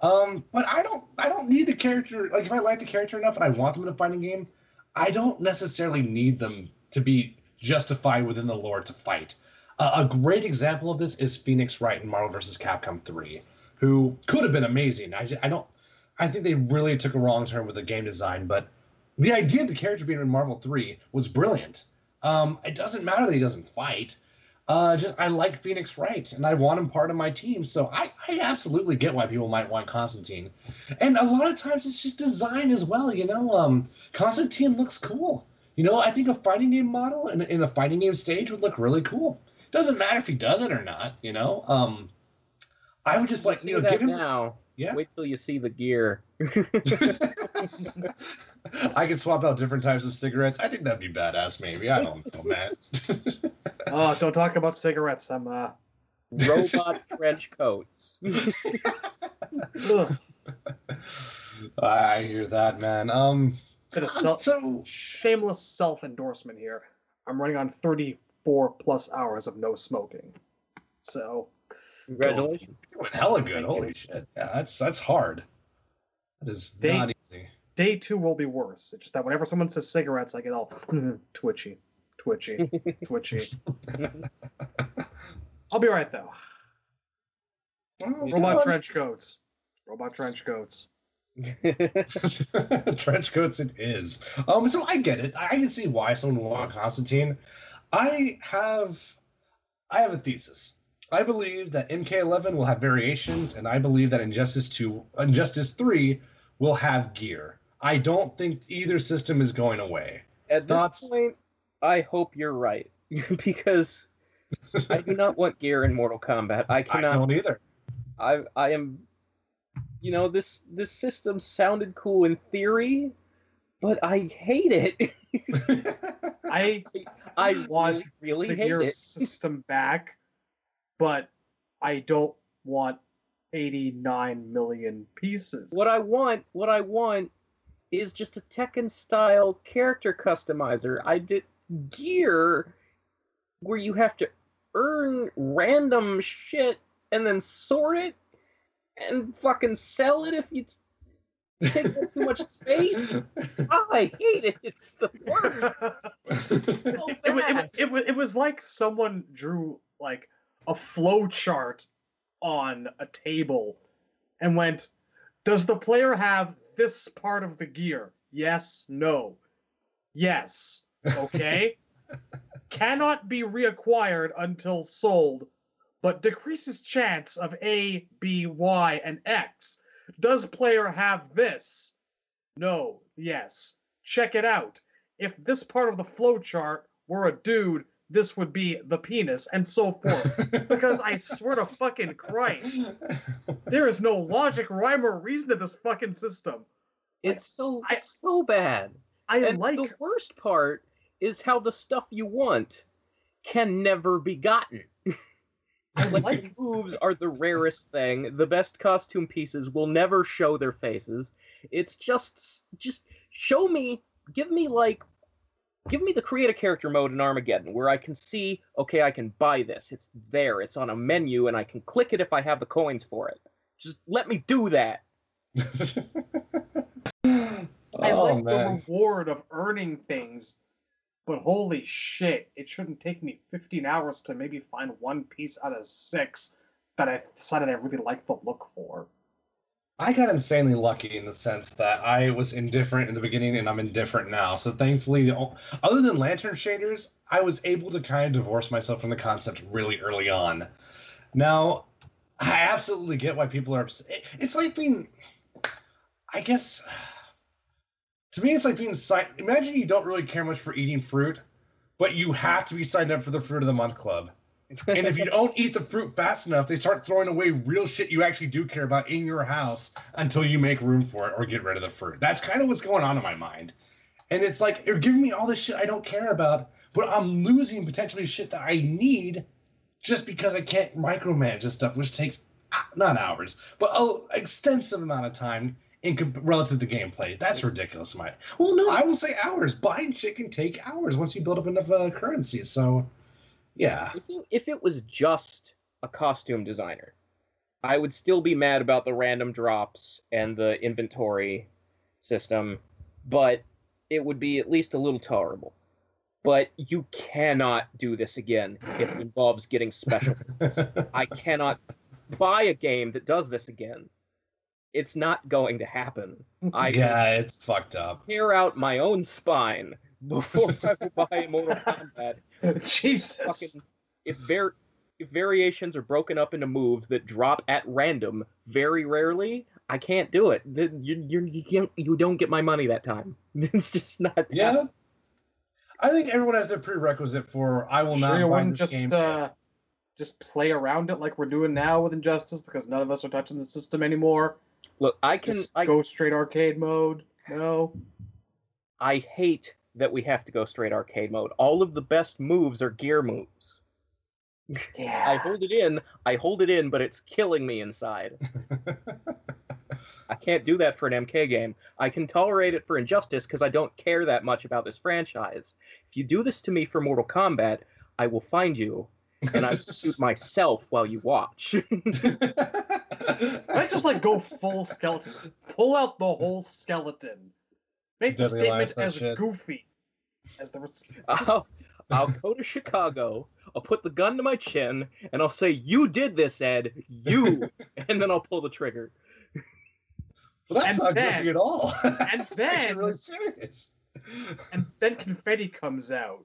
Um, but I don't I don't need the character like if I like the character enough and I want them in a fighting game, I don't necessarily need them to be justified within the lore to fight. Uh, a great example of this is Phoenix Wright in Marvel vs. Capcom 3, who could have been amazing. I, I don't I think they really took a wrong turn with the game design, but the idea of the character being in Marvel 3 was brilliant. Um, it doesn't matter that he doesn't fight. Uh, just I like Phoenix Wright, and I want him part of my team. So I, I absolutely get why people might want Constantine, and a lot of times it's just design as well. You know, um, Constantine looks cool. You know, I think a fighting game model in, in a fighting game stage would look really cool. Doesn't matter if he does it or not. You know, um, I would just like you know give him. now. Yeah. Wait till you see the gear. I could swap out different types of cigarettes. I think that'd be badass. Maybe I don't know, man. Oh, don't talk about cigarettes. I'm uh. Robot trench coats. I hear that, man. Um, Bit of self, so shameless self endorsement here. I'm running on 34 plus hours of no smoking. So, Congratulations. doing hella good. Holy shit! Yeah, that's that's hard. That is They- not easy. Day two will be worse. It's just that whenever someone says cigarettes, I get all twitchy, twitchy, twitchy. I'll be right though. Oh, Robot fun. trench coats. Robot trench coats. trench coats it is. Um, so I get it. I can see why someone would want Constantine. I have, I have a thesis. I believe that MK11 will have variations, and I believe that Injustice 2, Injustice 3 will have gear. I don't think either system is going away. At this Thoughts? point, I hope you're right because I do not want gear in Mortal Kombat. I I cannot. don't either. I I am. You know this this system sounded cool in theory, but I hate it. I I want really, really the hate gear it. system back, but I don't want 89 million pieces. What I want, what I want, is just a Tekken style character customizer. I did gear where you have to earn random shit and then sort it and fucking sell it if you take up too much space. Ah, I hate it. It's the worst. So it, wa- it, wa- it, it was like someone drew like a flow chart on a table and went, Does the player have this part of the gear? Yes, no. Yes. Okay. Cannot be reacquired until sold, but decreases chance of A, B, Y, and X. Does player have this? No. Yes. Check it out. If this part of the flow chart were a dude, this would be the penis, and so forth. because I swear to fucking Christ, there is no logic, rhyme, or reason to this fucking system. It's so I- so bad. I and like the worst part is how the stuff you want can never be gotten. I like like moves are the rarest thing. The best costume pieces will never show their faces. It's just just show me, give me like give me the create a character mode in Armageddon where I can see, okay, I can buy this. It's there. It's on a menu and I can click it if I have the coins for it. Just let me do that. I oh like the reward of earning things, but holy shit, it shouldn't take me 15 hours to maybe find one piece out of six that I decided I really like the look for. I got insanely lucky in the sense that I was indifferent in the beginning and I'm indifferent now. So thankfully, the, other than lantern shaders, I was able to kind of divorce myself from the concept really early on. Now, I absolutely get why people are upset. It's like being, I guess, to me, it's like being signed. Imagine you don't really care much for eating fruit, but you have to be signed up for the Fruit of the Month Club. And if you don't eat the fruit fast enough, they start throwing away real shit you actually do care about in your house until you make room for it or get rid of the fruit. That's kind of what's going on in my mind. And it's like you're giving me all this shit I don't care about, but I'm losing potentially shit that I need just because I can't micromanage this stuff, which takes ah, not hours, but an extensive amount of time in comp- relative to gameplay. That's ridiculous, my. Well, no, I will say hours. Buying shit can take hours once you build up enough uh, currency. So, yeah. If it, if it was just a costume designer, I would still be mad about the random drops and the inventory system, but it would be at least a little tolerable. But you cannot do this again if it involves getting special. I cannot buy a game that does this again. It's not going to happen. I yeah, it's fucked up. tear out my own spine before I buy Mortal Kombat Jesus. fucking if var- if variations are broken up into moves that drop at random very rarely, I can't do it. The- You you you, can't, you don't get my money that time. It's just not. Yeah. I think everyone has their prerequisite for I will sure not you buy wouldn't this just game. uh, just play around it like we're doing now with Injustice because none of us are touching the system anymore. Look, I can. Just I, go straight arcade mode. No. I hate that we have to go straight arcade mode. All of the best moves are gear moves. Yeah. I hold it in. I hold it in, but it's killing me inside. I can't do that for an MK game. I can tolerate it for Injustice because I don't care that much about this franchise. If you do this to me for Mortal Kombat, I will find you and I will shoot myself while you watch. Let's just like go full skeleton. Pull out the whole skeleton. Make the statement as shit. goofy as the. res- I'll, I'll go to Chicago. I'll put the gun to my chin and I'll say, "You did this, Ed. You," and then I'll pull the trigger. well, that's And not then- goofy at all. and That's actually then- really serious. and then confetti comes out,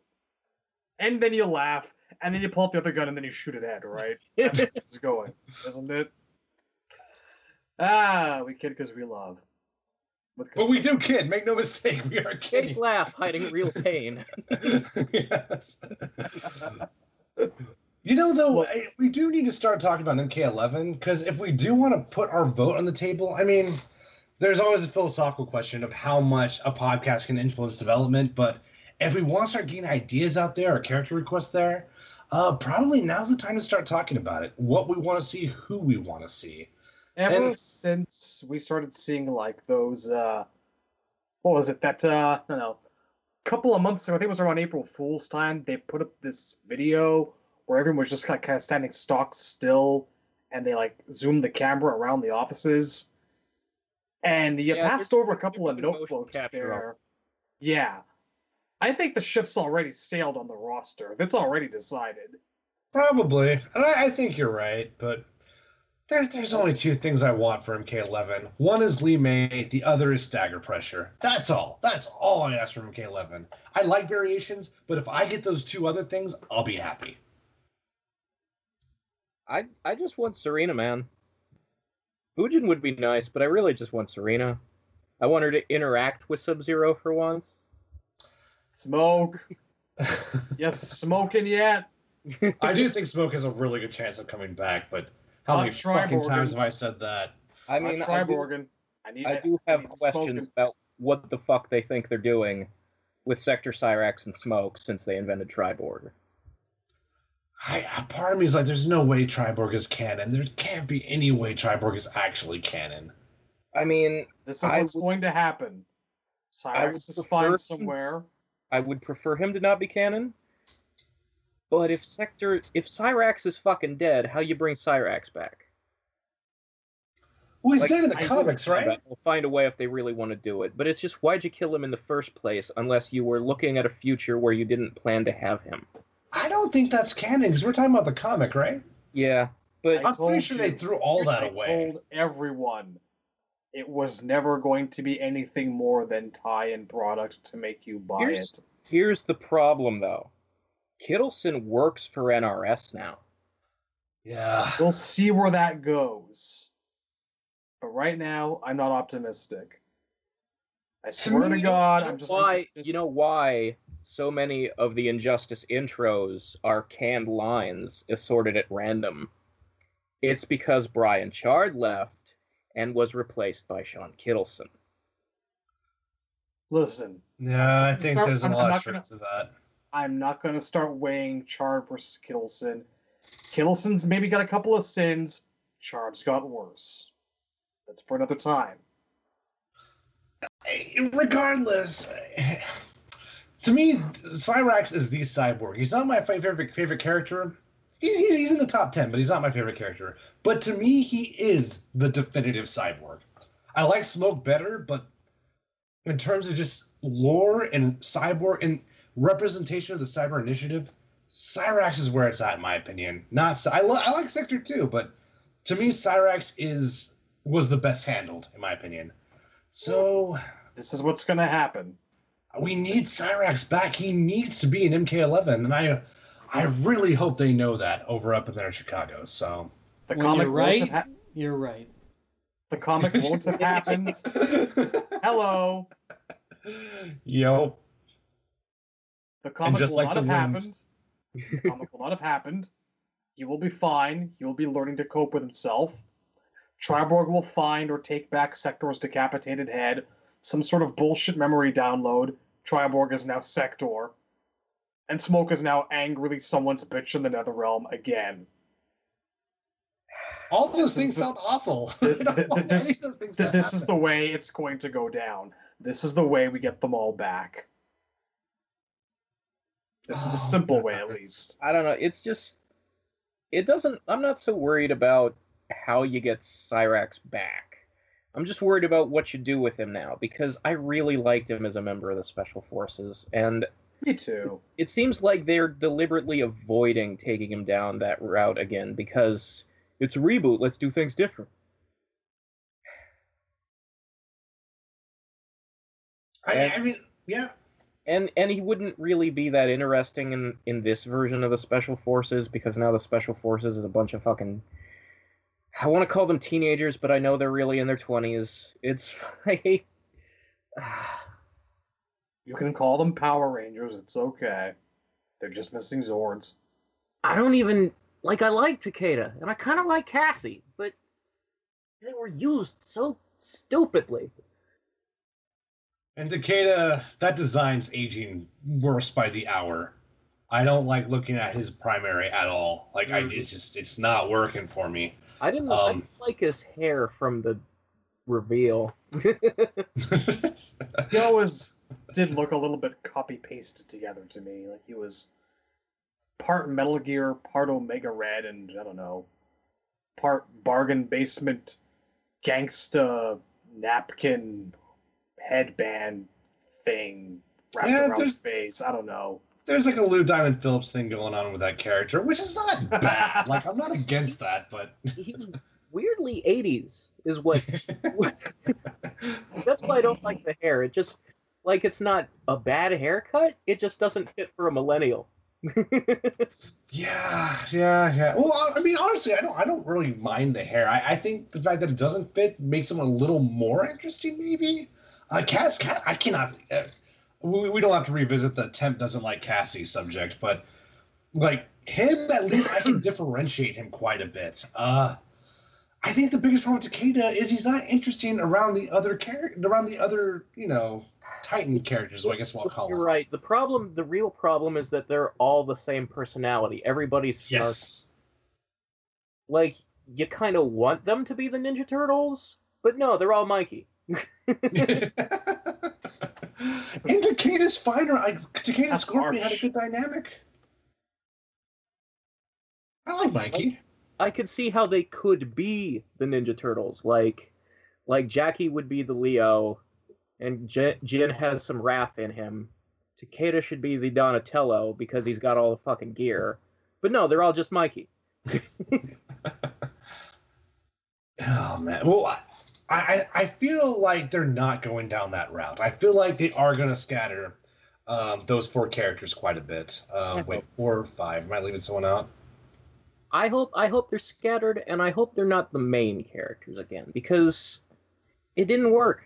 and then you laugh, and then you pull up the other gun, and then you shoot it at, right? It's going, isn't it? Ah, we kid because we love. With But we do kid. Make no mistake. We are Fake kidding. laugh, hiding real pain. yes. You know, though, Slut. I- we do need to start talking about MK11 because if we do want to put our vote on the table, I mean, there's always a philosophical question of how much a podcast can influence development. But if we want to start getting ideas out there or character requests there, uh, probably now's the time to start talking about it. What we want to see, who we want to see. Ever and- since we started seeing like those, uh, what was it? That uh, no, no, couple of months ago, I think it was around April Fool's time. They put up this video where everyone was just kind of, kind of standing stock still, and they like zoomed the camera around the offices, and you Yeah, passed over a couple of notebooks capture there. Yeah, I think the ship's already sailed on the roster. That's already decided. Probably. And I, I think you're right, but there, there's only two things I want for MK11. One is Li Mei, the other is stagger pressure. That's all. That's all I ask from MK11. I like variations, but if I get those two other things, I'll be happy. I I just want Sareena, man. Fujin would be nice, but I really just want Sareena. I want her to interact with Sub Zero for once. Smoke. Yes, smoking yet. I do think Smoke has a really good chance of coming back, but how Not many fucking times have I said that? I I mean, mean, I do, I need. I do have need questions smoking. about what the fuck they think they're doing with Sector Cyrax and Smoke since they invented Triborg. I, a part of me is like, there's no way Triborg is canon. There can't be any way Triborg is actually canon. I mean, This is I what's would- going to happen. I Cyrax is fine somewhere. I would prefer him to not be canon. But if Sector, if Cyrax is fucking dead, how you bring Cyrax back? Well, he's Like, dead in the I comics, right? But We'll find a way if they really want to do it. But it's just why'd you kill him in the first place unless you were looking at a future where you didn't plan to have him? I don't think that's canon because we're talking about the comic, right? Yeah, but I I'm pretty told sure they threw all that I away. told everyone it was never going to be anything more than tie-in product to make you buy Here's- it. here's the problem though. Kittelsen works for NRS now. Yeah. We'll see where that goes. But right now, I'm not optimistic. I swear to me, God, I'm just why just- you know why so many of the Injustice intros are canned lines assorted at random. It's because Brian Chard left and was replaced by Shawn Kittelsen. Listen, Yeah, I think Start- there's a I'm- I'm lot not of truth to that. I'm not going to start weighing Chard versus Kittelsen. Kittelsen's maybe got a couple of sins. Chard's got worse. That's for another time. Eh, Regardless, eh, to me, Cyrax is the cyborg. He's not my favorite favorite character. He, he's, he's in the top ten, but he's not my favorite character. But to me, he is the definitive cyborg. I like Smoke better, but in terms of just lore and cyborg and representation of the Cyber Initiative, Cyrax is where it's at, in my opinion. Not I, li- I like Sector too, but to me, Cyrax is was the best handled, in my opinion. So This is what's going to happen. we need Cyrax back. He needs to be in MK11, and I, I really hope they know that over up in there in Chicago. So The When comic you're right, ha- you're right. the comic won't have happened. Hello. Yo, The comic just will like not have wind. happened. The comic will not have happened. He will be fine. He will be learning to cope with himself. Triborg will find or take back Sector's decapitated head. Some sort of bullshit memory download. Triborg is now Sector. And Smoke is now angrily someone's bitch in the Netherrealm again. all those This things the- sound awful. the- the- this- any of those things Th- to this is the way it's going to go down. This is the way we get them all back. This is the Oh, simple way, at least. I don't know. It's just it doesn't. I'm not so worried about how you get Cyrax back. I'm just worried about what you do with him now because I really liked him as a member of the Special Forces, and Me too. it seems like they're deliberately avoiding taking him down that route again because it's a reboot. Let's do things different. I, I mean, yeah. And and he wouldn't really be that interesting in in this version of the special forces because now the special forces is a bunch of fucking i want to call them teenagers but i know they're really in their 20s it's i hate You can call them Power Rangers. It's okay. They're just missing Zords. i don't even like i like takeda and i kind of like cassie but they were used so stupidly And Takeda, that design's aging worse by the hour. I don't like looking at his primary at all. Like I, it's just it's not working for me. i didn't, I Um, didn't like his hair from the reveal He always did look a little bit copy pasted together to me. Like he was part Metal Gear, part Omega Red, and I don't know, part bargain basement gangsta napkin headband thing wrapped Yeah, around there's- his face. I don't know. There's like a Lou Diamond Phillips thing going on with that character, which is not bad. like I'm not against that, but He's weirdly 80s, is what. That's why I don't like the hair. It just like it's not a bad haircut. It just doesn't fit for a millennial. yeah, yeah, yeah. Well, I mean, honestly, I don't, I don't really mind the hair. I, I think the fact that it doesn't fit makes him a little more interesting, maybe. Uh, Cass, Cat, I cannot. Uh, we, we don't have to revisit the temp doesn't like Cassie subject, but like him, at least I can differentiate him quite a bit. Uh, I think the biggest problem with Takeda is he's not interesting around the other character, around the other, you know, Titan characters. I guess we'll call You're them. right. The problem, the real problem, is that they're all the same personality. Everybody's snarky. Yes. Like you kind of want them to be the Ninja Turtles, but no, they're all Mikey. And Takeda's fighter, I Takeda That's Scorpion had a good dynamic. I like Mikey. I could see how they could be the Ninja Turtles. Like, like Jacqui would be the Leo, and Jin, Jin has some wrath in him. Takeda should be the Donatello because he's got all the fucking gear. But no, they're all just Mikey. Oh man. Well, I, I feel like they're not going down that route. I feel like they are going to scatter um, those four characters quite a bit. Um, wait, four or five? Am I leaving someone out? I hope I hope they're scattered, and I hope they're not the main characters again because it didn't work.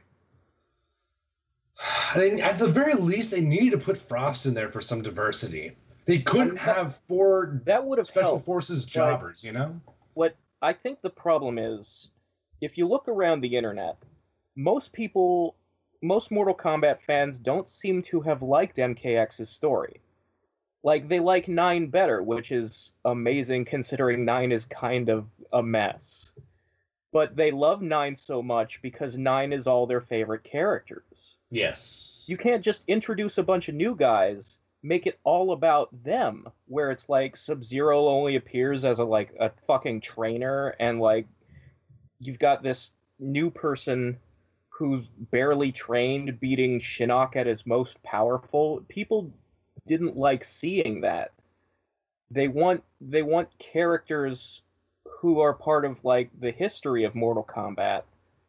They, at the very least, they needed to put Frost in there for some diversity. They couldn't have four That would have special helped. forces jobbers, you know? what I think the problem is, if you look around the internet, most people, most Mortal Kombat fans don't seem to have liked MKX's story. Like they like Nine better, which is amazing considering Nine is kind of a mess. But they love Nine so much because Nine is all their favorite characters. Yes. You can't just introduce a bunch of new guys, make it all about them, where it's like Sub Zero only appears as a like a fucking trainer, and like you've got this new person who's barely trained beating Shinnok at his most powerful. People didn't like seeing that. They want they want characters who are part of like the history of Mortal Kombat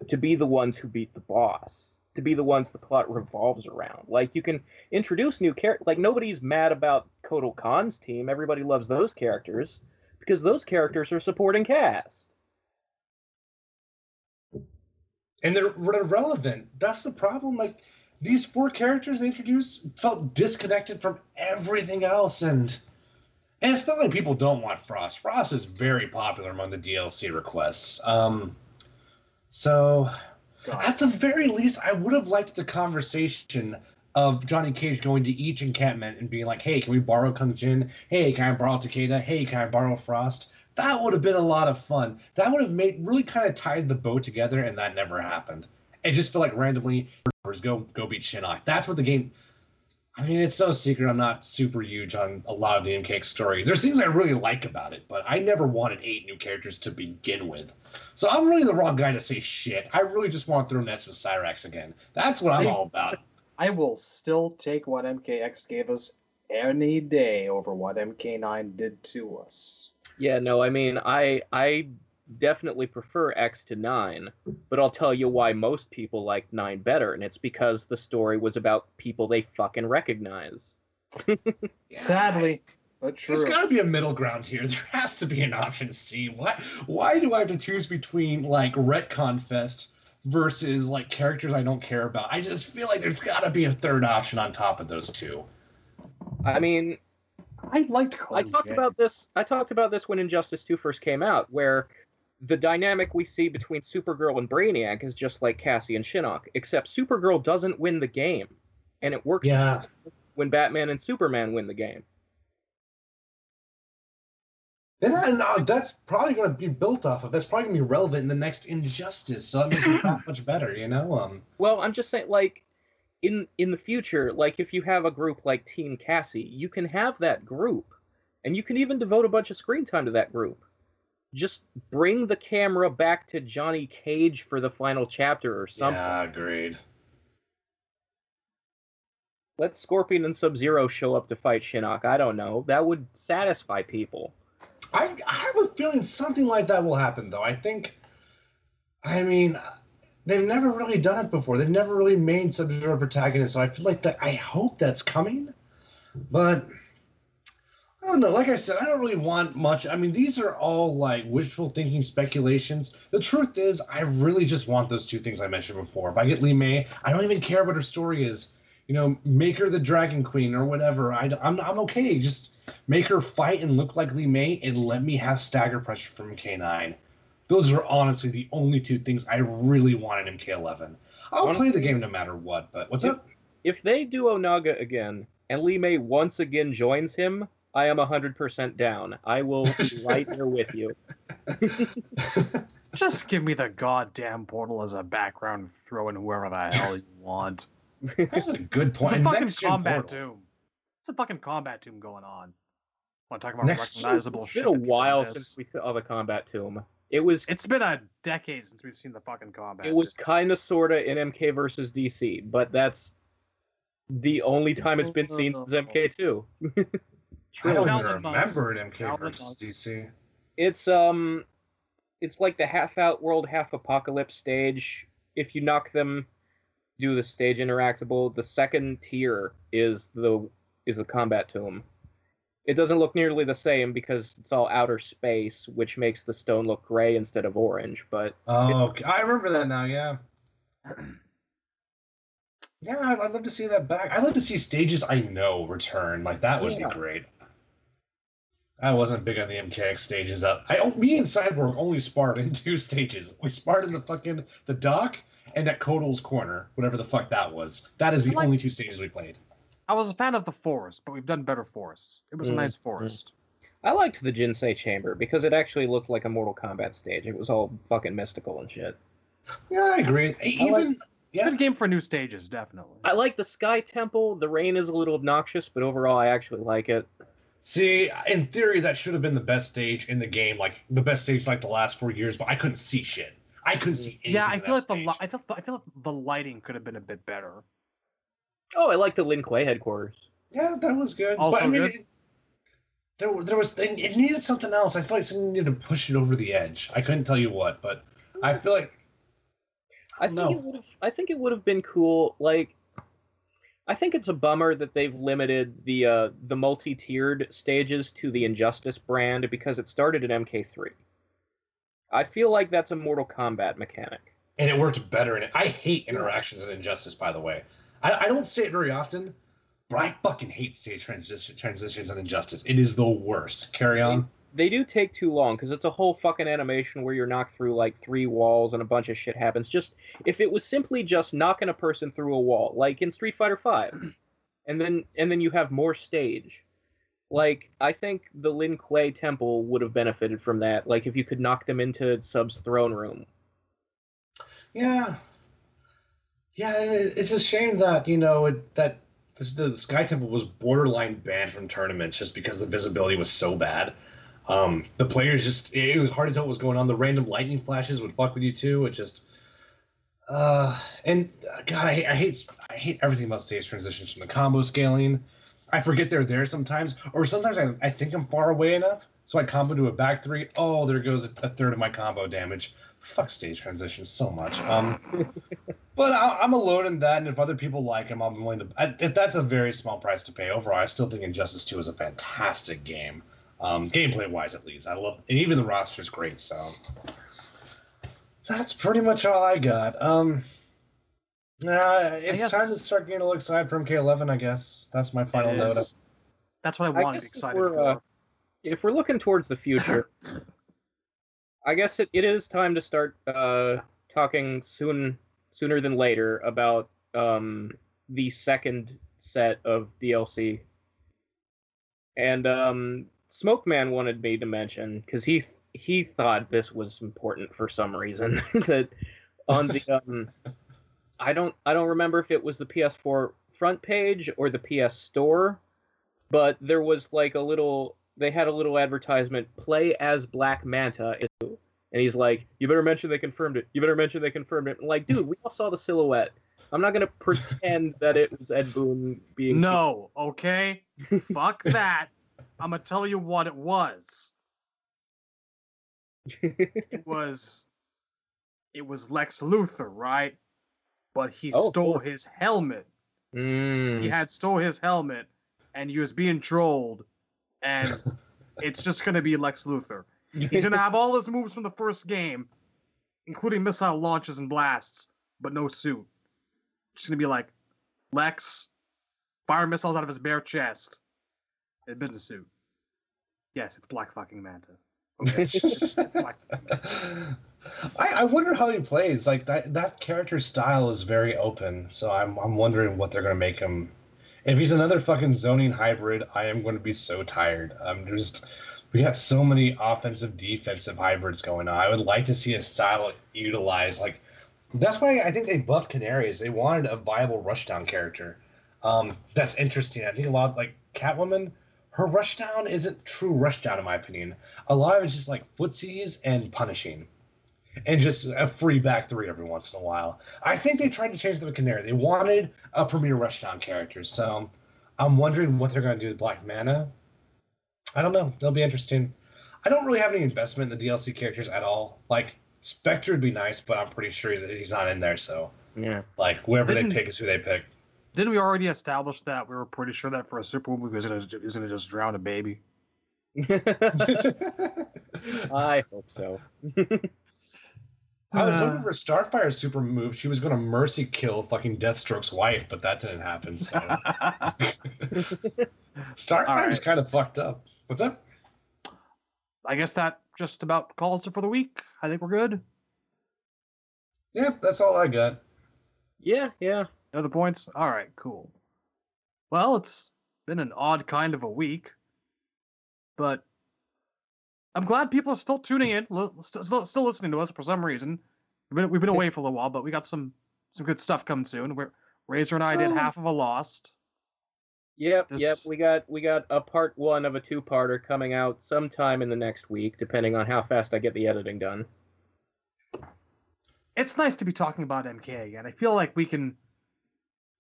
to be the ones who beat the boss, to be the ones the plot revolves around. Like you can introduce new characters. Like nobody's mad about Kotal Khan's team. Everybody loves those characters because those characters are supporting cast. And they're they're. That's the problem. Like these four characters they introduced felt disconnected from everything else, and and it's not like people don't want Frost. Frost is very popular among the DLC requests. Um, so at the very least, I would have liked the conversation of Johnny Cage going to each encampment and being like, "Hey, can we borrow Kung Jin? Hey, can I borrow Takeda? Hey, can I borrow Frost?" That would have been a lot of fun. That would have made really kind of tied the bow together, and that never happened. It just felt like randomly go go beat Shinnok. That's what the game. I mean, it's so secret. I'm not super huge on a lot of the MKX story. There's things I really like about it, but I never wanted eight new characters to begin with. So I'm really the wrong guy to say shit. I really just want to throw nets with Cyrax again. That's what I'm I- all about. I will still take what MKX gave us any day over what MK9 did to us. Yeah, no, I mean, I I definitely prefer X to 9, but I'll tell you why most people like 9 better, and it's because the story was about people they fucking recognize. Sadly, but true. There's got to be a middle ground here. There has to be an option C. Why? Why do I have to choose between like Retcon Fest versus like characters I don't care about? I just feel like there's got to be a third option on top of those two. I mean, I liked I talked about this. I talked about this when Injustice 2 first came out, where the dynamic we see between Supergirl and Brainiac is just like Cassie and Shinnok, except Supergirl doesn't win the game, and it works Yeah. when Batman and Superman win the game. And that- and, uh, that's probably going to be built off of. That's probably going to be relevant in the next Injustice. So that makes it that much better, you know. Um. Well, I'm just saying, like, in in the future, like if you have a group like Team Cassie, you can have that group, and you can even devote a bunch of screen time to that group. Just bring the camera back to Johnny Cage for the final chapter or something. Yeah, agreed. Let Scorpion and Sub Zero show up to fight Shinnok. I don't know. That would satisfy people. I, I have a feeling something like that will happen, though. I think, I mean, they've never really done it before. They've never really made Sub Zero protagonist, so I feel like that. I hope that's coming, but I don't know. Like I said, I don't really want much. I mean, these are all like wishful thinking speculations. The truth is, I really just want those two things I mentioned before. If I get Li Mei, I don't even care what her story is. You know, make her the Dragon Queen or whatever. I, I'm I'm okay. Just make her fight and look like Li Mei, and let me have stagger pressure from K9. Those are honestly the only two things I really want in MK11. I'll Honest- play the game no matter what. But what's If- up? If they do Onaga again and Li Mei once again joins him, I am 100% down. I will be right there with you. Just give me the goddamn portal as a background, throw in whoever the hell you want. That's a good point. It's a And fucking combat Portal. tomb. It's a fucking Kombat Tomb going on. Want to talk about Next- recognizable It's shit? been a while since we saw the Kombat Tomb. It was It's been a decade since we've seen the fucking combat. it was kind of sorta in MK versus DC, but that's the only time it's been seen since MK2. I don't even remember it MK versus. DC. It's um it's like the half Outworld, half apocalypse stage. If you knock them, do the stage interactable. The second tier is the is the Kombat Tomb. It doesn't look nearly the same because it's all outer space, which makes the stone look gray instead of orange. But Oh, okay. I remember that now. Yeah. Yeah, I'd, I'd love to see that back. I'd love to see stages I know return. Like that would Yeah. be great. I wasn't big on the MKX stages. Up, I oh, me and Cyborg only sparred in two stages. We sparred in the fucking the dock and at Kotal's corner, whatever the fuck that was. That is the like- only two stages we played. I was a fan of the forest, but we've done better forests. It was a Mm, nice forest. I liked the Jinsei chamber because it actually looked like a Mortal Kombat stage. It was all fucking mystical and shit. Yeah, I agree. Even yeah, Good game for new stages, definitely. I like the Sky Temple. The rain is a little obnoxious, but overall I actually like it. See, in theory, that should have been the best stage in the game, like the best stage like the last four years. But I couldn't see shit. I couldn't see. yeah, I feel like that the li- I feel I feel like the lighting could have been a bit better. Oh, I like the Lin Kuei headquarters. Yeah, that was good. Also but I mean, good? It, there, there was thing. It needed something else. I feel like something needed to push it over the edge. I couldn't tell you what, but I feel like I think No. it would have. I think it would have been cool. Like, I think it's a bummer that they've limited the uh, the multi-tiered stages to the Injustice brand because it started in MK3. I feel like that's a Mortal Kombat mechanic. and it worked better in it. I hate interactions in Injustice, by the way. I, I don't say it very often, but I fucking hate stage transition, transitions and Injustice. It is the worst. Carry on. They do take too long because it's a whole fucking animation where you're knocked through like three walls and a bunch of shit happens. Just if it was simply just knocking a person through a wall, like in Street Fighter Five, and then and then you have more stage. Like I think the Lin Kuei Temple would have benefited from that. Like if you could knock them into Sub's throne room. Yeah, yeah. It's a shame that you know it, that this, the Sky Temple was borderline banned from tournaments just because the visibility was so bad. Um, the players just it was hard to tell what was going on. The random lightning flashes would fuck with you too. It just uh and uh, God, I, hate- I hate I hate everything about stage transitions from the combo scaling. I forget they're there sometimes, or sometimes I, I think I'm far away enough, so I combo to a back three. Oh, there goes a third of my combo damage. Fuck stage transitions so much. Um, but I, I'm alone in that, and if other people like them, I'm willing to. I, if that's a very small price to pay. Overall, I still think Injustice 2 is a fantastic game, um, gameplay wise at least. I love, and even the roster's great. So that's pretty much all I got. Um, nah, it's guess- time to start getting a little excited for MK11. I guess that's my final note. is- That's what I I want to be if excited for. uh, if we're looking towards the future, I guess it, it is time to start uh, talking soon sooner than later about um, the second set of DLC. And um, Smoke Man wanted me to mention because he he thought this was important for some reason that on the um, I don't I don't remember if it was the PS4 front page or the PS Store, but there was like a little they had a little advertisement: "Play as Black Manta." And he's like, "You better mention they confirmed it. You better mention they confirmed it." I'm like, dude, we all saw the silhouette. I'm not gonna pretend that it was Ed Boon being. No, okay? Fuck that. I'm gonna tell you what it was. It was it was Lex Luthor, right? But he Oh, stole cool. his helmet. Mm. He had stole his helmet and he was being trolled and it's just gonna be Lex Luthor. He's gonna have all his moves from the first game, including missile launches and blasts, but no suit. It's gonna be like Lex fire missiles out of his bare chest in a business suit. Yes, it's Black fucking Manta. Okay. I, I wonder how he plays. Like that that character style is very open, so I'm I'm wondering what they're gonna make him. If he's another fucking zoning hybrid, I am going to be so tired. I'm just we have so many offensive defensive hybrids going on. I would like to see a style utilized. Like that's why I think they buffed Canaries. They wanted a viable rushdown character. Um, that's interesting. I think a lot of, like Catwoman, her rushdown isn't true rushdown in my opinion. A lot of it's just like footsies and punishing and just a free back three every once in a while. I think they tried to change the Canary. They wanted a premier rushdown character, so I'm wondering what they're going to do with Black Manta. I don't know. They'll be interesting. I don't really have any investment in the DLC characters at all. Like Spectre would be nice, but I'm pretty sure he's, he's not in there. So Yeah. like whoever Didn't- they pick is who they pick. Didn't we already establish that we were pretty sure that for a super he was gonna, he was gonna just drown a baby? I hope so. I was Uh, hoping for Starfire's super move. She was going to mercy kill fucking Deathstroke's wife, but that didn't happen. So Starfire's Alright. kind of fucked up. What's up? I guess that just about calls it for the week. I think we're good. Yeah, that's all I got. Yeah, yeah. No other points? All right, cool. Well, it's been an odd kind of a week, but I'm glad people are still tuning in, still, still listening to us for some reason. We've been, we've been away for a little while, but we got some some good stuff coming soon. We're, Razor and I did Oh. half of a Lost. Yep, This- yep. We got we got a part one of a two-parter coming out sometime in the next week, depending on how fast I get the editing done. It's nice to be talking about MK again. I feel like we can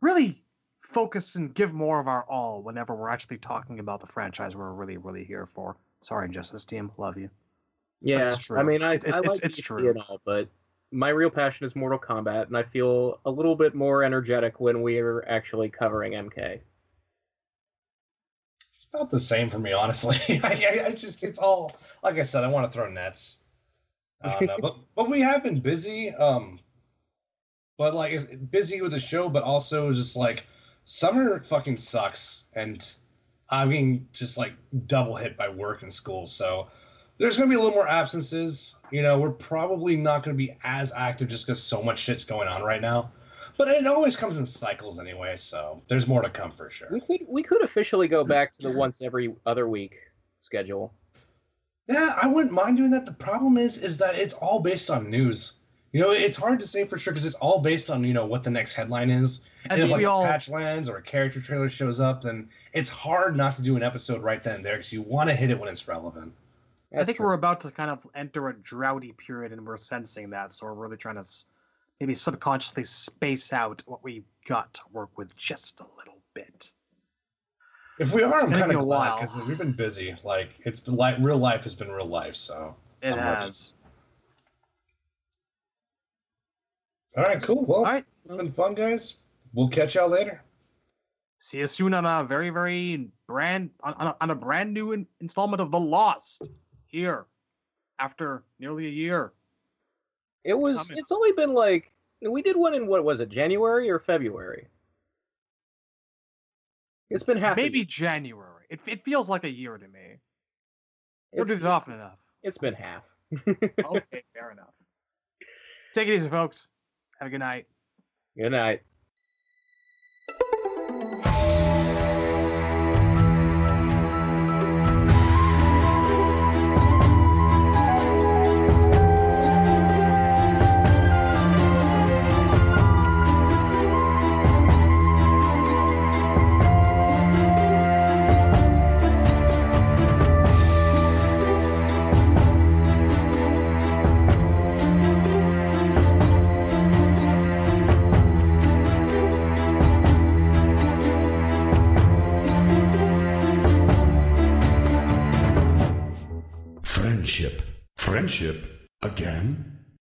really focus and give more of our all whenever we're actually talking about the franchise we're really, really here for. Sorry, Injustice Team, love you. Yeah, it's true. I mean, I, It's- I it's- like it's DC true. and all, but my real passion is Mortal Kombat, and I feel a little bit more energetic when we're actually covering MK. About the same for me, honestly. I, I, I just, it's all like I said. I want to throw nets. I don't know, but but we have been busy. Um, but like it's busy with the show, but also just like summer fucking sucks, and I mean just like double hit by work and school. So there's gonna be a little more absences. You know, we're probably not gonna be as active just because so much shit's going on right now. But it always comes in cycles anyway, so there's more to come for sure. We could we could officially go back to the once every other week schedule. Yeah, I wouldn't mind doing that. The problem is, is that it's all based on news. You know, it's hard to say for sure because it's all based on you know what the next headline is. I And if think like we a all patch lands or a character trailer shows up, then it's hard not to do an episode right then and there because you want to hit it when it's relevant. I think true. we're about to kind of enter a droughty period, and we're sensing that. So we're really trying to s- maybe subconsciously space out what we got to work with just a little bit. If we are, It's I'm kind of glad because we've been busy. Like it's been like real life has been real life. So It I'm has. all right, cool. Well, All right. it's been fun, guys. We'll catch y'all later. See you soon on a very, very brand on, on, a, on a brand new in, installment of The Lost here after nearly a year. It was. coming. It's only been like we did one in what was it, January or February? It's been half. a Maybe. January. It, it feels like a year to me. We don't do It's, this often enough. it's been half. Okay, fair enough. Take it easy, folks. Have a good night. Good night. friendship